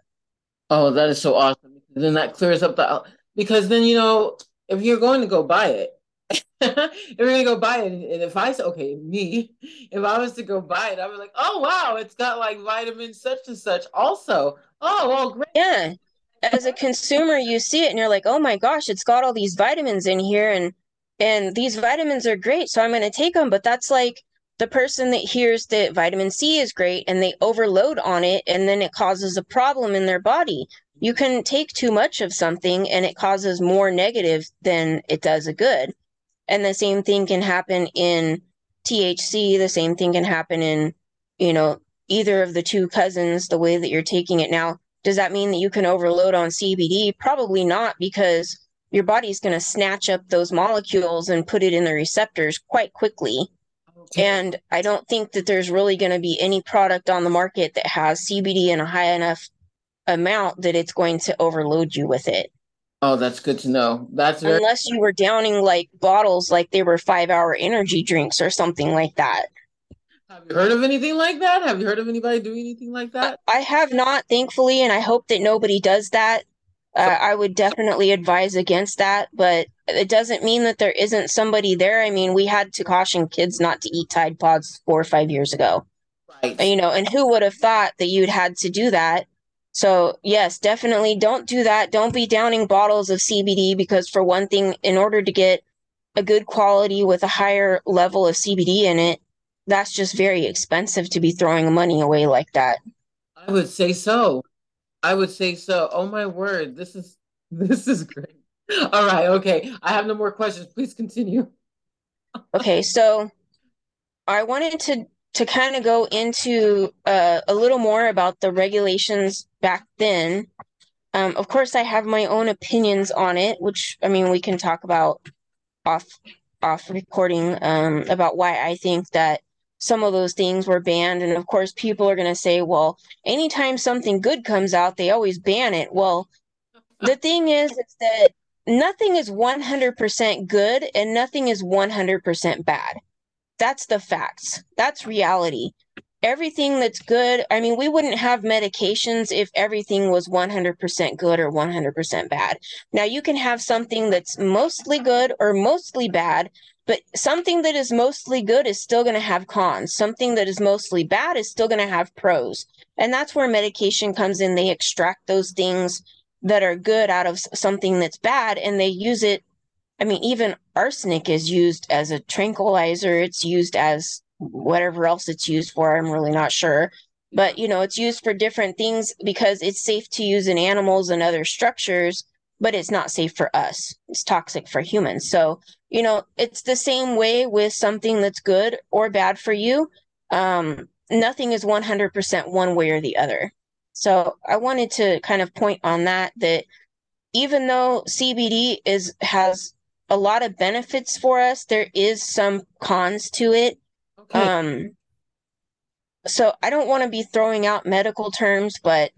Speaker 1: Oh, that is so awesome. Then that clears up the because then you know if you're going to go buy it, if we're gonna go buy it, and if I say okay, me, if I was to go buy it, I was like, oh wow, it's got like vitamin such and such also. Oh well, great.
Speaker 3: Yeah. As a consumer, you see it and you're like, "Oh my gosh, it's got all these vitamins in here and and these vitamins are great, so I'm to take them." But that's like the person that hears that vitamin C is great and they overload on it and then it causes a problem in their body. You can take too much of something and it causes more negative than it does a good. And the same thing can happen in THC, the same thing can happen in, you know, either of the two cousins, the way that you're taking it now. Does that mean that you can overload on CBD? Probably not, because your body's going to snatch up those molecules and put it in the receptors quite quickly.
Speaker 1: Okay.
Speaker 3: And I don't think that there's really going to be any product on the market that has CBD in a high enough amount that it's going to overload you with it.
Speaker 1: Oh, that's good to know. That's very
Speaker 3: Unless you were downing like bottles like they were five hour energy drinks or something like that.
Speaker 1: Have you heard of anything like that? Have you heard of anybody doing anything like that?
Speaker 3: I have not, thankfully, and I hope that nobody does that. Uh, I would definitely advise against that, but it doesn't mean that there isn't somebody there. I mean, we had to caution kids not to eat Tide Pods four or five years ago.
Speaker 1: Right.
Speaker 3: you know, and who would have thought that you'd had to do that? So, yes, definitely don't do that. Don't be downing bottles of CBD because, for one thing, in order to get a good quality with a higher level of CBD in it, that's just very expensive to be throwing money away like that.
Speaker 1: I would say so. I would say so. Oh my word, this is this is great. All right, okay. I have no more questions. Please continue.
Speaker 3: Okay, so I wanted to to kind of go into uh, a little more about the regulations back then. Um, of course, I have my own opinions on it, which I mean we can talk about off off recording um, about why I think that some of those things were banned. And of course, people are going to say, well, anytime something good comes out, they always ban it. Well, the thing is, is that nothing is 100% good and nothing is 100% bad. That's the facts. That's reality. Everything that's good, I mean, we wouldn't have medications if everything was 100% good or 100% bad. Now, you can have something that's mostly good or mostly bad, but something that is mostly good is still going to have cons. Something that is mostly bad is still going to have pros. And that's where medication comes in. They extract those things that are good out of something that's bad and they use it I mean, even arsenic is used as a tranquilizer. It's used as whatever else it's used for. I'm really not sure. But, you know, it's used for different things because it's safe to use in animals and other structures, but it's not safe for us. It's toxic for humans. So, you know, it's the same way with something that's good or bad for you. Um, nothing is 100% one way or the other. So I wanted to kind of point on that, that even though CBD is has a lot of benefits for us. There is some cons to it. Okay. Um, so I don't want to be throwing out medical terms, but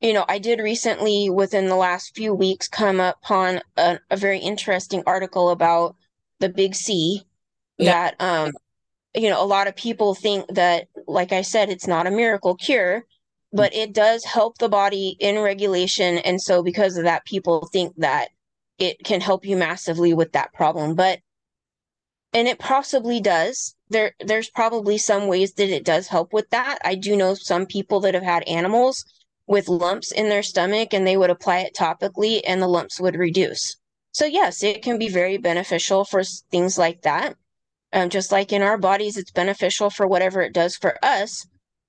Speaker 3: you know, I did recently, within the last few weeks, come upon a, a very interesting article about the Big C. Yeah. That um, you know, a lot of people think that, like I said, it's not a miracle cure, but it does help the body in regulation, and so because of that, people think that it can help you massively with that problem. But and it possibly does. There there's probably some ways that it does help with that. I do know some people that have had animals with lumps in their stomach and they would apply it topically and the lumps would reduce. So yes, it can be very beneficial for things like that. Um, just like in our bodies, it's beneficial for whatever it does for us.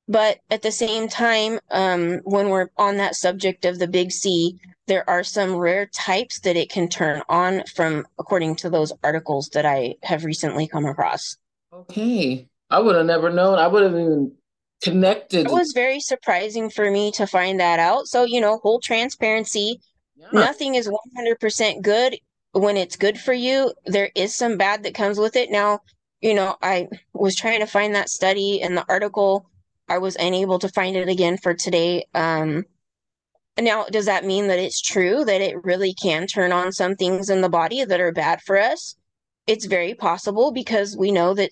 Speaker 3: But at the same time, um, when we're on that subject of the big C, there are some rare types that it can turn on from according to those articles that I have recently come across.
Speaker 1: Okay. I would have never known. I would have even connected.
Speaker 3: It was very surprising for me to find that out. So, you know, whole transparency. Yeah. Nothing is 100% good when it's good for you. There is some bad that comes with it. Now, you know, I was trying to find that study and the article. I was unable to find it again for today. Um, now, does that mean that it's true that it really can turn on some things in the body that are bad for us? It's very possible because we know that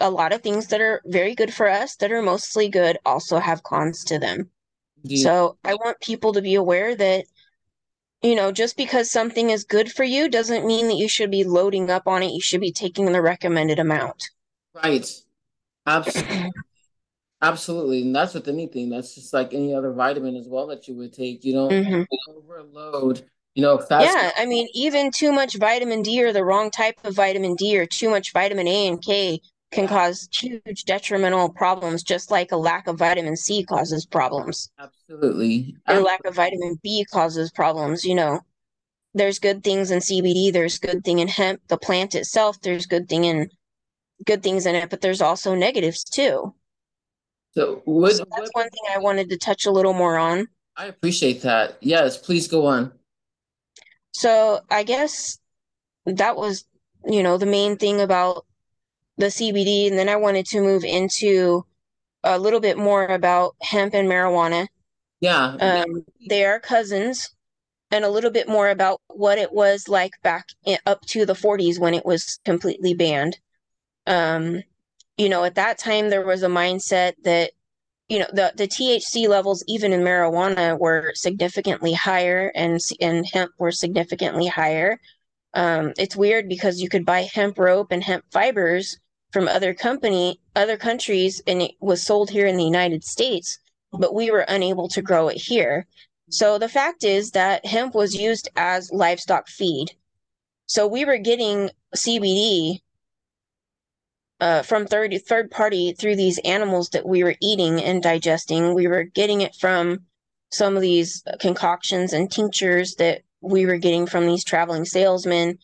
Speaker 3: a lot of things that are very good for us, that are mostly good, also have cons to them. Yeah. So I want people to be aware that, you know, just because something is good for you doesn't mean that you should be loading up on it. You should be taking the recommended amount.
Speaker 1: Right. Absolutely. Absolutely, and that's with anything. That's just like any other vitamin as well that you would take. You don't mm-hmm. overload. You know,
Speaker 3: fast. Yeah, I mean, even too much vitamin D or the wrong type of vitamin D or too much vitamin A and K can cause huge detrimental problems, just like a lack of vitamin C causes problems.
Speaker 1: Absolutely.
Speaker 3: Or lack of vitamin B causes problems. You know, there's good things in CBD. There's good thing in hemp, the plant itself. There's good thing in good things in it, but there's also negatives too.
Speaker 1: So, what,
Speaker 3: so that's what, one thing I wanted to touch a little more on.
Speaker 1: I appreciate that. Yes, please go on.
Speaker 3: So I guess that was, you know, the main thing about the CBD. And then I wanted to move into a little bit more about hemp and marijuana.
Speaker 1: Yeah.
Speaker 3: Um, they are cousins and a little bit more about what it was like back in, up to the 40s when it was completely banned. Um, you know, at that time there was a mindset that you know the the THC levels even in marijuana were significantly higher and and hemp were significantly higher. Um, it's weird because you could buy hemp rope and hemp fibers from other company other countries and it was sold here in the United States, but we were unable to grow it here. So the fact is that hemp was used as livestock feed. So we were getting CBD uh, from third third party through these animals that we were eating and digesting. We were getting it from some of these concoctions and tinctures that we were getting from these traveling salesmen,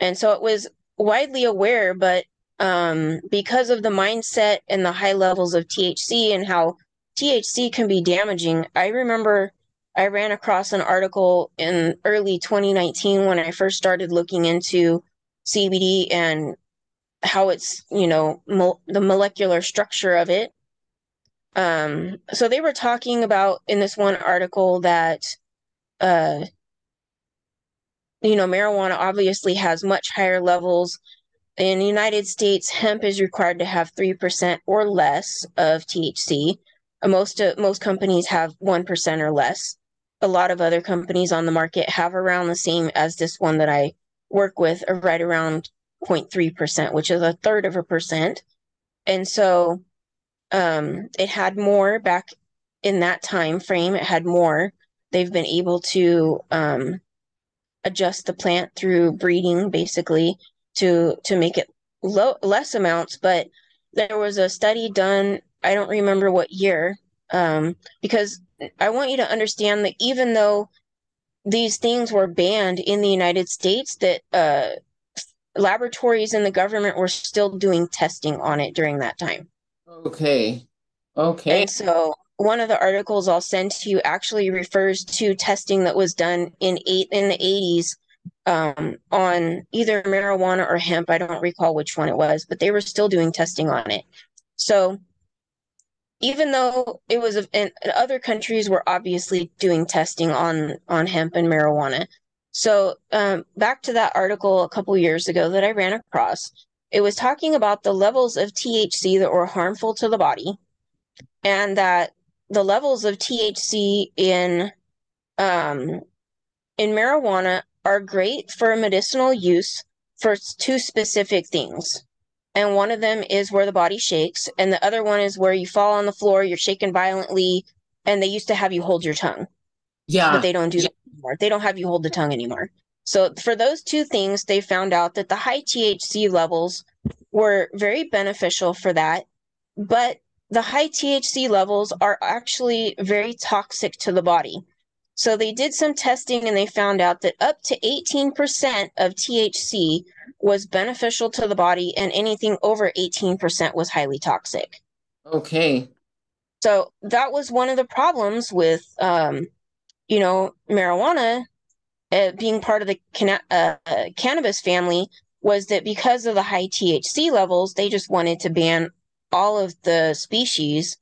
Speaker 3: and so it was widely aware, but um, because of the mindset and the high levels of THC and how THC can be damaging, I remember I ran across an article in early 2019 when I first started looking into CBD and how it's, you know, mo- the molecular structure of it. Um, so they were talking about in this one article that, uh, you know, marijuana obviously has much higher levels. In the United States, hemp is required to have 3% or less of THC. Most, uh, most companies have 1% or less a lot of other companies on the market have around the same as this one that I work with, or right around 0.3%, which is a third of a percent. And so um, it had more back in that time frame. It had more. They've been able to um, adjust the plant through breeding, basically, to to make it low, less amounts. But there was a study done. I don't remember what year, um, because I want you to understand that even though these things were banned in the United States, that uh, laboratories and the government were still doing testing on it during that time.
Speaker 1: Okay. Okay.
Speaker 3: And so one of the articles I'll send to you actually refers to testing that was done in eight in the 80s um, on either marijuana or hemp. I don't recall which one it was, but they were still doing testing on it. So even though it was in other countries were obviously doing testing on on hemp and marijuana so um, back to that article a couple years ago that i ran across it was talking about the levels of thc that were harmful to the body and that the levels of thc in um, in marijuana are great for medicinal use for two specific things and one of them is where the body shakes, and the other one is where you fall on the floor, you're shaken violently, and they used to have you hold your tongue.
Speaker 1: Yeah.
Speaker 3: But they don't do yeah. that anymore. They don't have you hold the tongue anymore. So for those two things, they found out that the high THC levels were very beneficial for that, but the high THC levels are actually very toxic to the body. So they did some testing and they found out that up to 18% of THC was beneficial to the body and anything over 18% was highly toxic.
Speaker 1: Okay.
Speaker 3: So that was one of the problems with, um, you know, marijuana uh, being part of the can- uh, uh, cannabis family was that because of the high THC levels, they just wanted to ban all of the species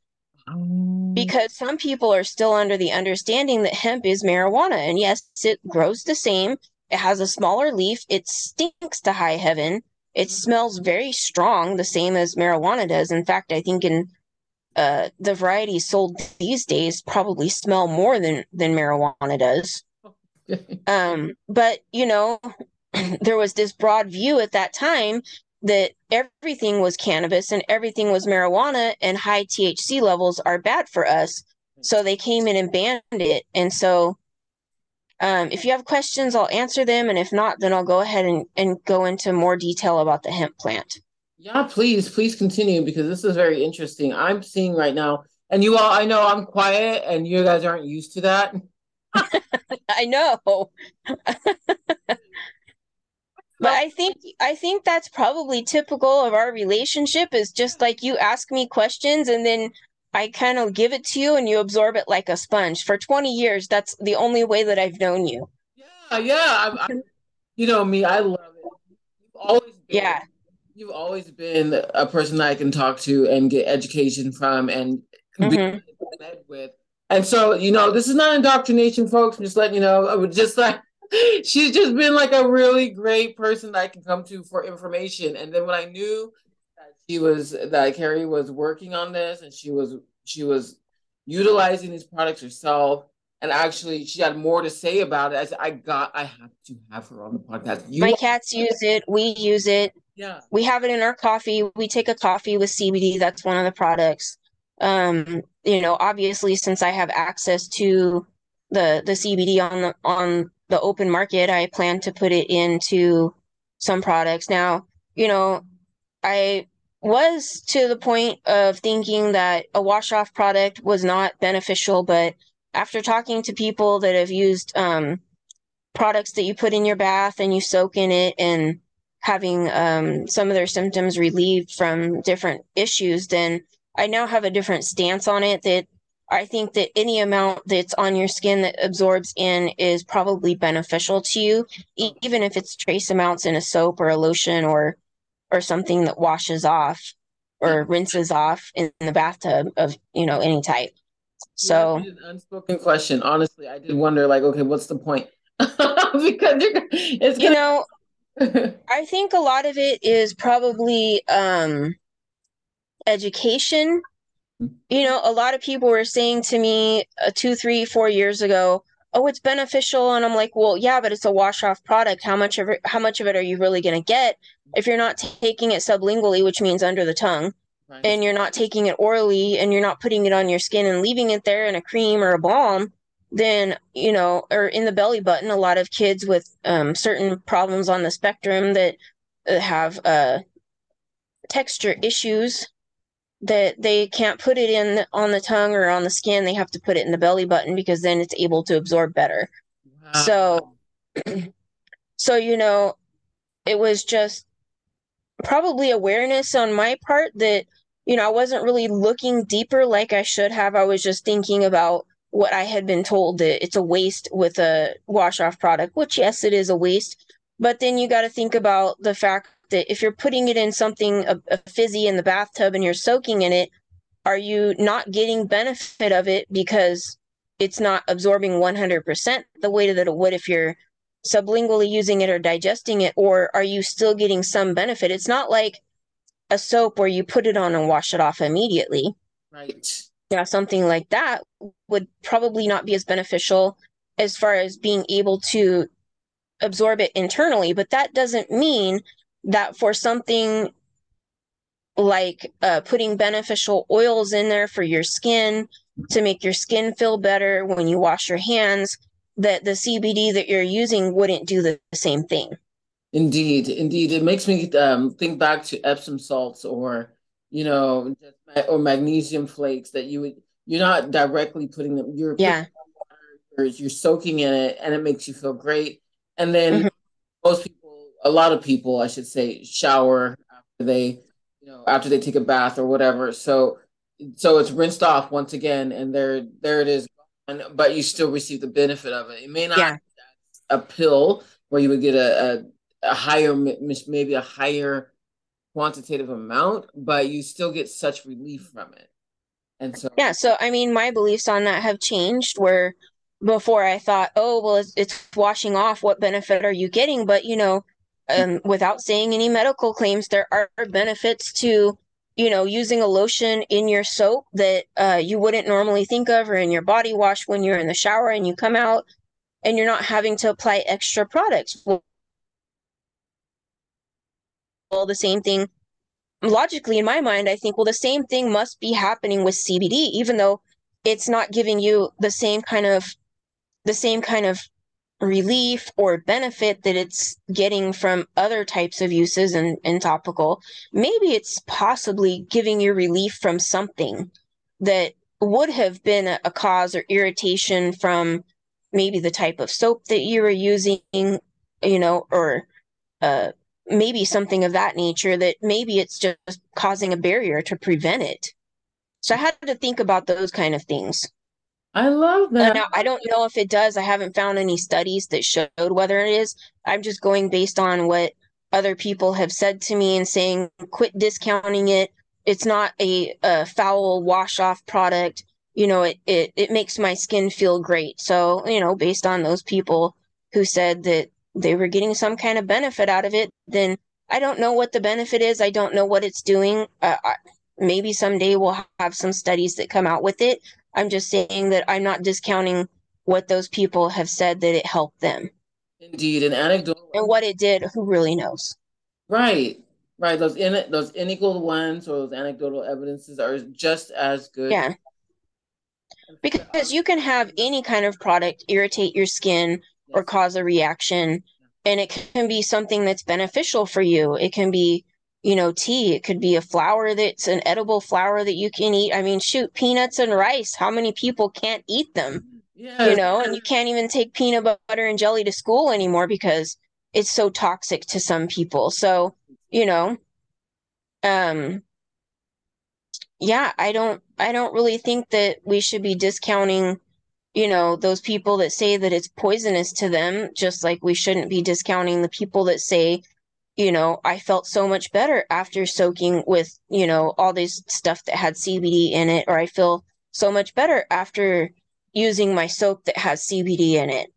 Speaker 3: um, because some people are still under the understanding that hemp is marijuana. And yes, it grows the same. It has a smaller leaf. It stinks to high heaven. It smells very strong, the same as marijuana does. In fact, I think in uh, the varieties sold these days probably smell more than than marijuana does. um, but you know, there was this broad view at that time that everything was cannabis and everything was marijuana and high THC levels are bad for us. So they came in and banned it. And so um, if you have questions, I'll answer them. And if not, then I'll go ahead and, and go into more detail about the hemp plant.
Speaker 1: Yeah, please, please continue because this is very interesting. I'm seeing right now, and you all, I know I'm quiet and you guys aren't used to that.
Speaker 3: I know. but I think I think that's probably typical of our relationship is just like you ask me questions and then I kind of give it to you and you absorb it like a sponge. For 20 years, that's the only way that I've known you.
Speaker 1: Yeah, yeah. I, I, you know me, I love it. You've always been,
Speaker 3: yeah.
Speaker 1: You've always been a person that I can talk to and get education from and mm-hmm. be with. And so, you know, this is not indoctrination, folks. I'm just letting you know. I would just like she's just been like a really great person that I can come to for information. And then when I knew that she was that Carrie was working on this and she was she was utilizing these products herself and actually she had more to say about it. I said, I got I have to have her on the podcast.
Speaker 3: You My cats use it, we use it.
Speaker 1: Yeah.
Speaker 3: We have it in our coffee. We take a coffee with CBD. That's one of the products. Um, you know, obviously since I have access to the the CBD on the on the open market, I plan to put it into some products. Now, you know, I was to the point of thinking that a wash off product was not beneficial, but after talking to people that have used um, products that you put in your bath and you soak in it and having um, some of their symptoms relieved from different issues, then I now have a different stance on it that I think that any amount that's on your skin that absorbs in is probably beneficial to you, even if it's trace amounts in a soap or a lotion or or something that washes off or rinses off in the bathtub of you know any type. So
Speaker 1: yeah, unspoken question. Honestly, I did wonder like, okay, what's the point? because
Speaker 3: it's you know, I think a lot of it is probably um education. You know, a lot of people were saying to me uh, two, three, four years ago, "Oh, it's beneficial," and I'm like, "Well, yeah, but it's a wash-off product. How much of it? How much of it are you really going to get if you're not taking it sublingually, which means under the tongue, right. and you're not taking it orally, and you're not putting it on your skin and leaving it there in a cream or a balm?" Then you know, or in the belly button, a lot of kids with um, certain problems on the spectrum that uh, have uh, texture issues that they can't put it in on the tongue or on the skin. They have to put it in the belly button because then it's able to absorb better. Wow. So, so you know, it was just probably awareness on my part that you know I wasn't really looking deeper like I should have. I was just thinking about what I had been told that it's a waste with a wash off product, which yes, it is a waste. But then you got to think about the fact that if you're putting it in something a, a fizzy in the bathtub and you're soaking in it, are you not getting benefit of it because it's not absorbing 100% the way that it? Would if you're sublingually using it or digesting it or are you still getting some benefit? It's not like a soap where you put it on and wash it off immediately.
Speaker 1: Right
Speaker 3: yeah something like that would probably not be as beneficial as far as being able to absorb it internally but that doesn't mean that for something like uh, putting beneficial oils in there for your skin to make your skin feel better when you wash your hands, that the CBD that you're using wouldn't do the same thing.
Speaker 1: Indeed, indeed, it makes me um, think back to Epsom salts or you know or magnesium flakes that you would you're not directly putting them you're
Speaker 3: yeah
Speaker 1: water, you're soaking in it and it makes you feel great and then mm-hmm. most people a lot of people, I should say, shower after they, you know, after they take a bath or whatever. So, so it's rinsed off once again, and there, there it is. But you still receive the benefit of it. It may not yeah. a pill where you would get a, a, a higher, maybe a higher quantitative amount, but you still get such relief from it. And so,
Speaker 3: yeah. So, I mean, my beliefs on that have changed. Where before I thought, oh, well, it's, it's washing off. What benefit are you getting? But you know um, without saying any medical claims, there are benefits to, you know, using a lotion in your soap that uh, you wouldn't normally think of, or in your body wash when you're in the shower and you come out, and you're not having to apply extra products. Well, the same thing. Logically in my mind i think well the same thing must be happening with cbd even though it's not giving you the same kind of the same kind of relief or benefit that it's getting from other types of uses and, and topical, maybe it's possibly giving you relief from something that would have been a, a cause or irritation from maybe the type of soap that you were using, you know, or uh, maybe something of that nature that maybe it's just causing a barrier to prevent it. So I had to think about those kind of things.
Speaker 1: I love that.
Speaker 3: Now, I don't know if it does. I haven't found any studies that showed whether it is. I'm just going based on what other people have said to me and saying, quit discounting it. It's not a, a foul wash off product. You know, it, it, it makes my skin feel great. So, you know, based on those people who said that they were getting some kind of benefit out of it, then I don't know what the benefit is. I don't know what it's doing. Uh, maybe someday we'll have some studies that come out with it I'm just saying that I'm not discounting what those people have said that it helped them.
Speaker 1: Indeed, an anecdotal
Speaker 3: and what it did. Who really knows?
Speaker 1: Right, right. Those in those n equal ones or those anecdotal evidences are just as good.
Speaker 3: Yeah, because you can have any kind of product irritate your skin or cause a reaction, and it can be something that's beneficial for you. It can be you know, tea. It could be a flower that's an edible flower that you can eat. I mean, shoot, peanuts and rice. How many people can't eat them? Yeah. You know, and you can't even take peanut butter and jelly to school anymore because it's so toxic to some people. So, you know, um yeah, I don't I don't really think that we should be discounting, you know, those people that say that it's poisonous to them, just like we shouldn't be discounting the people that say, you know, I felt so much better after soaking with, you know, all this stuff that had CBD in it, or I feel so much better after using my soap that has CBD in it.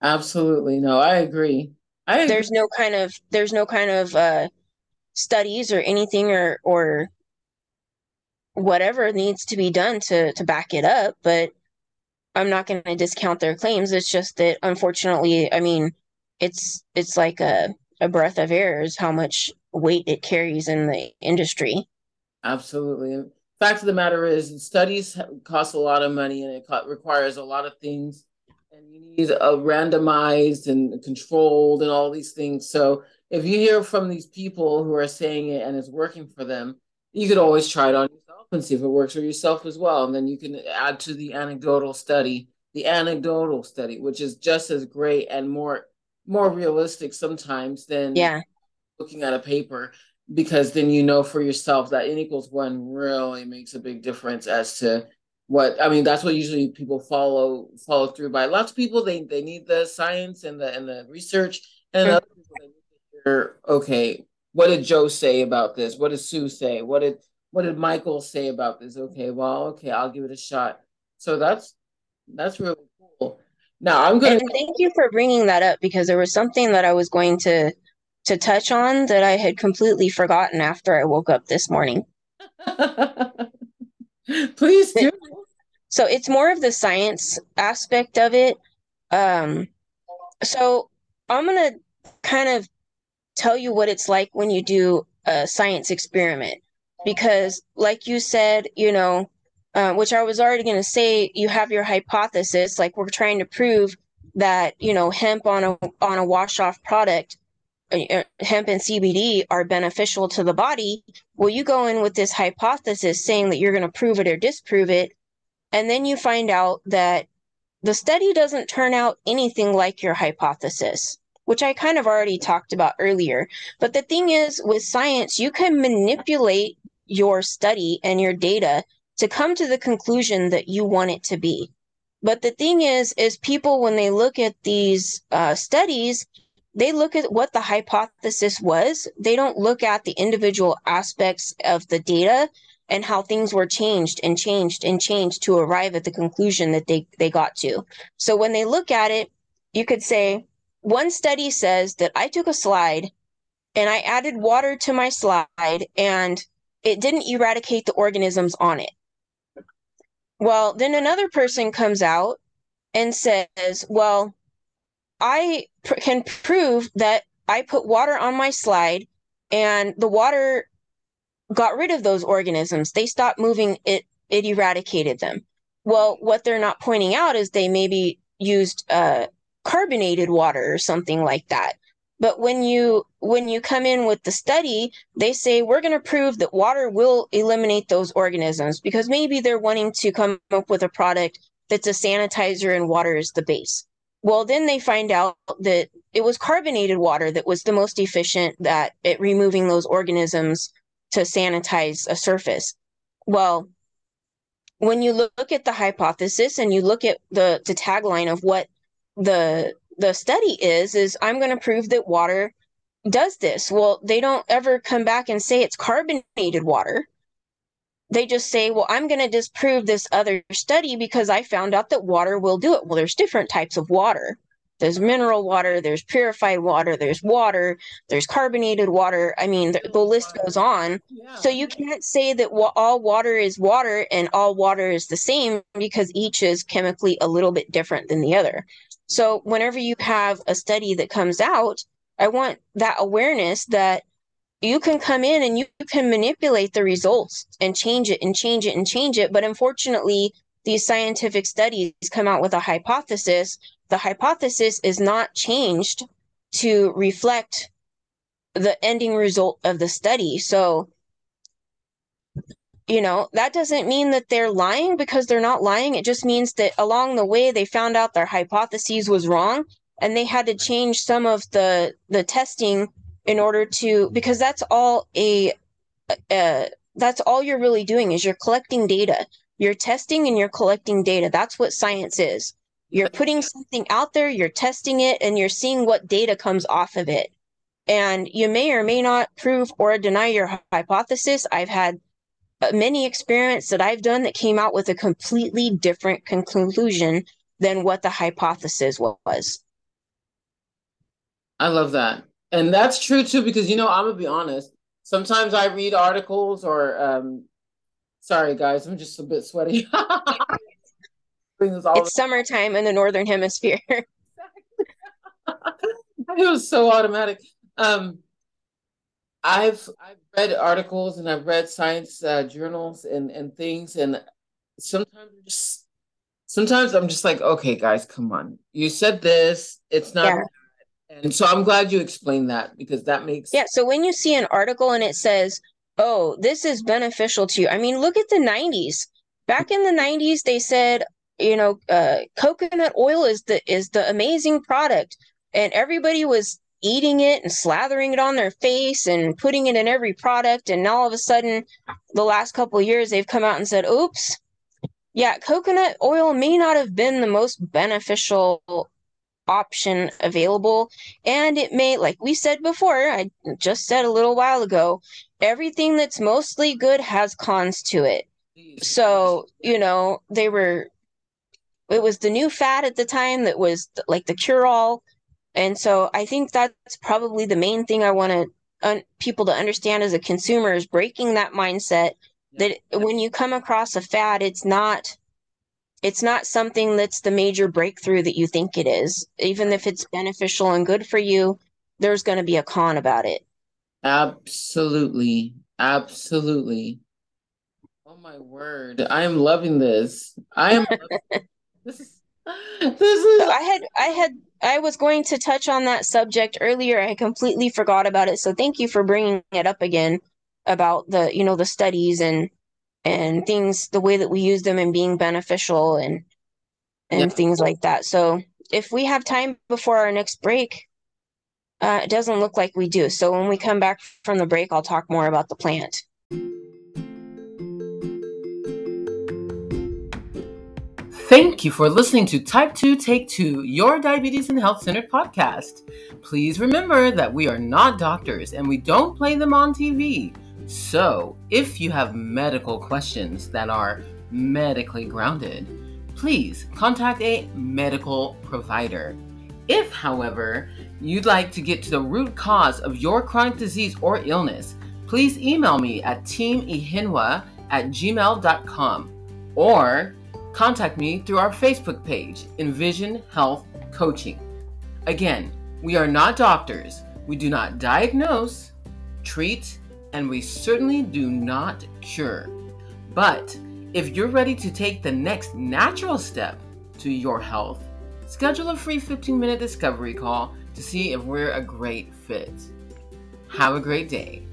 Speaker 1: Absolutely. No, I agree. I agree.
Speaker 3: There's no kind of there's no kind of uh studies or anything or or whatever needs to be done to to back it up, but I'm not going to discount their claims. It's just that unfortunately, I mean, it's it's like a a breath of air is how much weight it carries in the industry.
Speaker 1: Absolutely. Fact of the matter is, studies cost a lot of money and it requires a lot of things, and you need a randomized and controlled and all these things. So if you hear from these people who are saying it and it's working for them, you could always try it on yourself and see if it works for yourself as well. And then you can add to the anecdotal study, the anecdotal study, which is just as great and more more realistic sometimes than
Speaker 3: yeah
Speaker 1: looking at a paper because then you know for yourself that n equals one really makes a big difference as to what I mean. That's what usually people follow follow through by. Lots of people they they need the science and the and the research, and mm-hmm. other people they need to hear. Okay, what did Joe say about this? What did Sue say? What did what did Michael say about this? Okay, well, okay, I'll give it a shot. So that's that's really cool. Now I'm going.
Speaker 3: to thank you for bringing that up because there was something that I was going to to touch on that I had completely forgotten after I woke up this morning.
Speaker 1: Please do.
Speaker 3: So it's more of the science aspect of it. Um, so I'm gonna kind of tell you what it's like when you do a science experiment because, like you said, you know, uh, which I was already going to say, you have your hypothesis, like we're trying to prove that you know hemp on a on a wash off product, uh, uh hemp and CBD are beneficial to the body. Well, you go in with this hypothesis saying that you're going to prove it or disprove it, and then you find out that the study doesn't turn out anything like your hypothesis which I kind of already talked about earlier. But the thing is, with science, you can manipulate your study and your data to come to the conclusion that you want it to be. But the thing is, is people when they look at these uh, studies, they look at what the hypothesis was. They don't look at the individual aspects of the data and how things were changed and changed and changed to arrive at the conclusion that they, they got to. So when they look at it, you could say, one study says that I took a slide and I added water to my slide and it didn't eradicate the organisms on it. Well, then another person comes out and says, Well, I pr- can prove that I put water on my slide and the water got rid of those organisms. They stopped moving, it, it eradicated them. Well, what they're not pointing out is they maybe used uh, carbonated water or something like that. But when you when you come in with the study, they say we're going to prove that water will eliminate those organisms because maybe they're wanting to come up with a product that's a sanitizer and water is the base. Well, then they find out that it was carbonated water that was the most efficient that at removing those organisms to sanitize a surface. Well, when you look at the hypothesis and you look at the, the tagline of what the the study is is i'm going to prove that water does this. Well they don't ever come back and say it's carbonated water. They just say well i'm going to disprove this other study because i found out that water will do it. Well there's different types of water. There's mineral water there's purified water there's water there's carbonated water. I mean the, the list goes on. Yeah. so you can't say that wa- all water is water and all water is the same because each is chemically a little bit different than the other so whenever you have a study that comes out, I want that awareness that you can come in and you can manipulate the results and change it and change it and change it. But unfortunately, these scientific studies come out with a hypothesis. The hypothesis is not changed to reflect the ending result of the study. So you know, that doesn't mean that they're lying because they're not lying. It just means that along the way they found out their hypotheses was wrong and they had to change some of the the testing in order to because that's all a uh, that's all you're really doing is you're collecting data. You're testing and you're collecting data. That's what science is. You're putting something out there you're testing it and you're seeing what data comes off of it. And you may or may not prove or deny your hypothesis. I've had many experiments that i've done that came out with a completely different conclusion than what the hypothesis was
Speaker 1: I love that. And that's true too, because you know, I'm gonna be honest. Sometimes I read articles or um sorry guys, I'm just a bit sweaty.
Speaker 3: it's summertime in the northern hemisphere. it
Speaker 1: was so automatic. Um I've I've read articles and I've read science uh, journals and and things and sometimes just sometimes I'm just like, okay, guys, come on. You said this. It's not yeah. And so I'm glad you explained that because that makes
Speaker 3: Yeah, so when you see an article and it says, "Oh, this is beneficial to you." I mean, look at the 90s. Back in the 90s they said, you know, uh, coconut oil is the is the amazing product and everybody was eating it and slathering it on their face and putting it in every product and all of a sudden the last couple years they've come out and said, "Oops, yeah, coconut oil may not have been the most beneficial option available. And it may, like we said before, I just said a little while ago, everything that's mostly good has cons to it. So, you know, they were, it was the new fad at the time that was like the cure all. And so I think that's probably the main thing I want to un- people to understand as a consumer is breaking that mindset that when you come across a fad, it's not it's not something that's the major breakthrough that you think it is. Even if it's beneficial and good for you, there's going to be a con about it.
Speaker 1: Absolutely. Absolutely. Oh my word. I am loving this. I am this is
Speaker 3: this is I had I had I was going to touch on that subject earlier. I completely forgot about it. So thank you for bringing it up again about the, you know, the studies and and things the way that we use them and being beneficial and and yeah. things like that so if we have time before our next break uh, it doesn't look like we do so when we come back from the break i'll talk more about the plant
Speaker 1: Thank you for listening to Type 2 Take 2, your diabetes and health centered podcast. Please remember that we are not doctors and we don't play them on TV. So, if you have medical questions that are medically grounded, please contact a medical provider. If, however, you'd like to get to the root cause of your chronic disease or illness, please email me at teamehinwa at gmail.com or contact me through our Facebook page, Envision Health Coaching. Again, we are not doctors. We do not diagnose, treat, and we certainly do not cure. But if you're ready to take the next natural step to your health, schedule a free 15 minute discovery call to see if we're a great fit. Have a great day.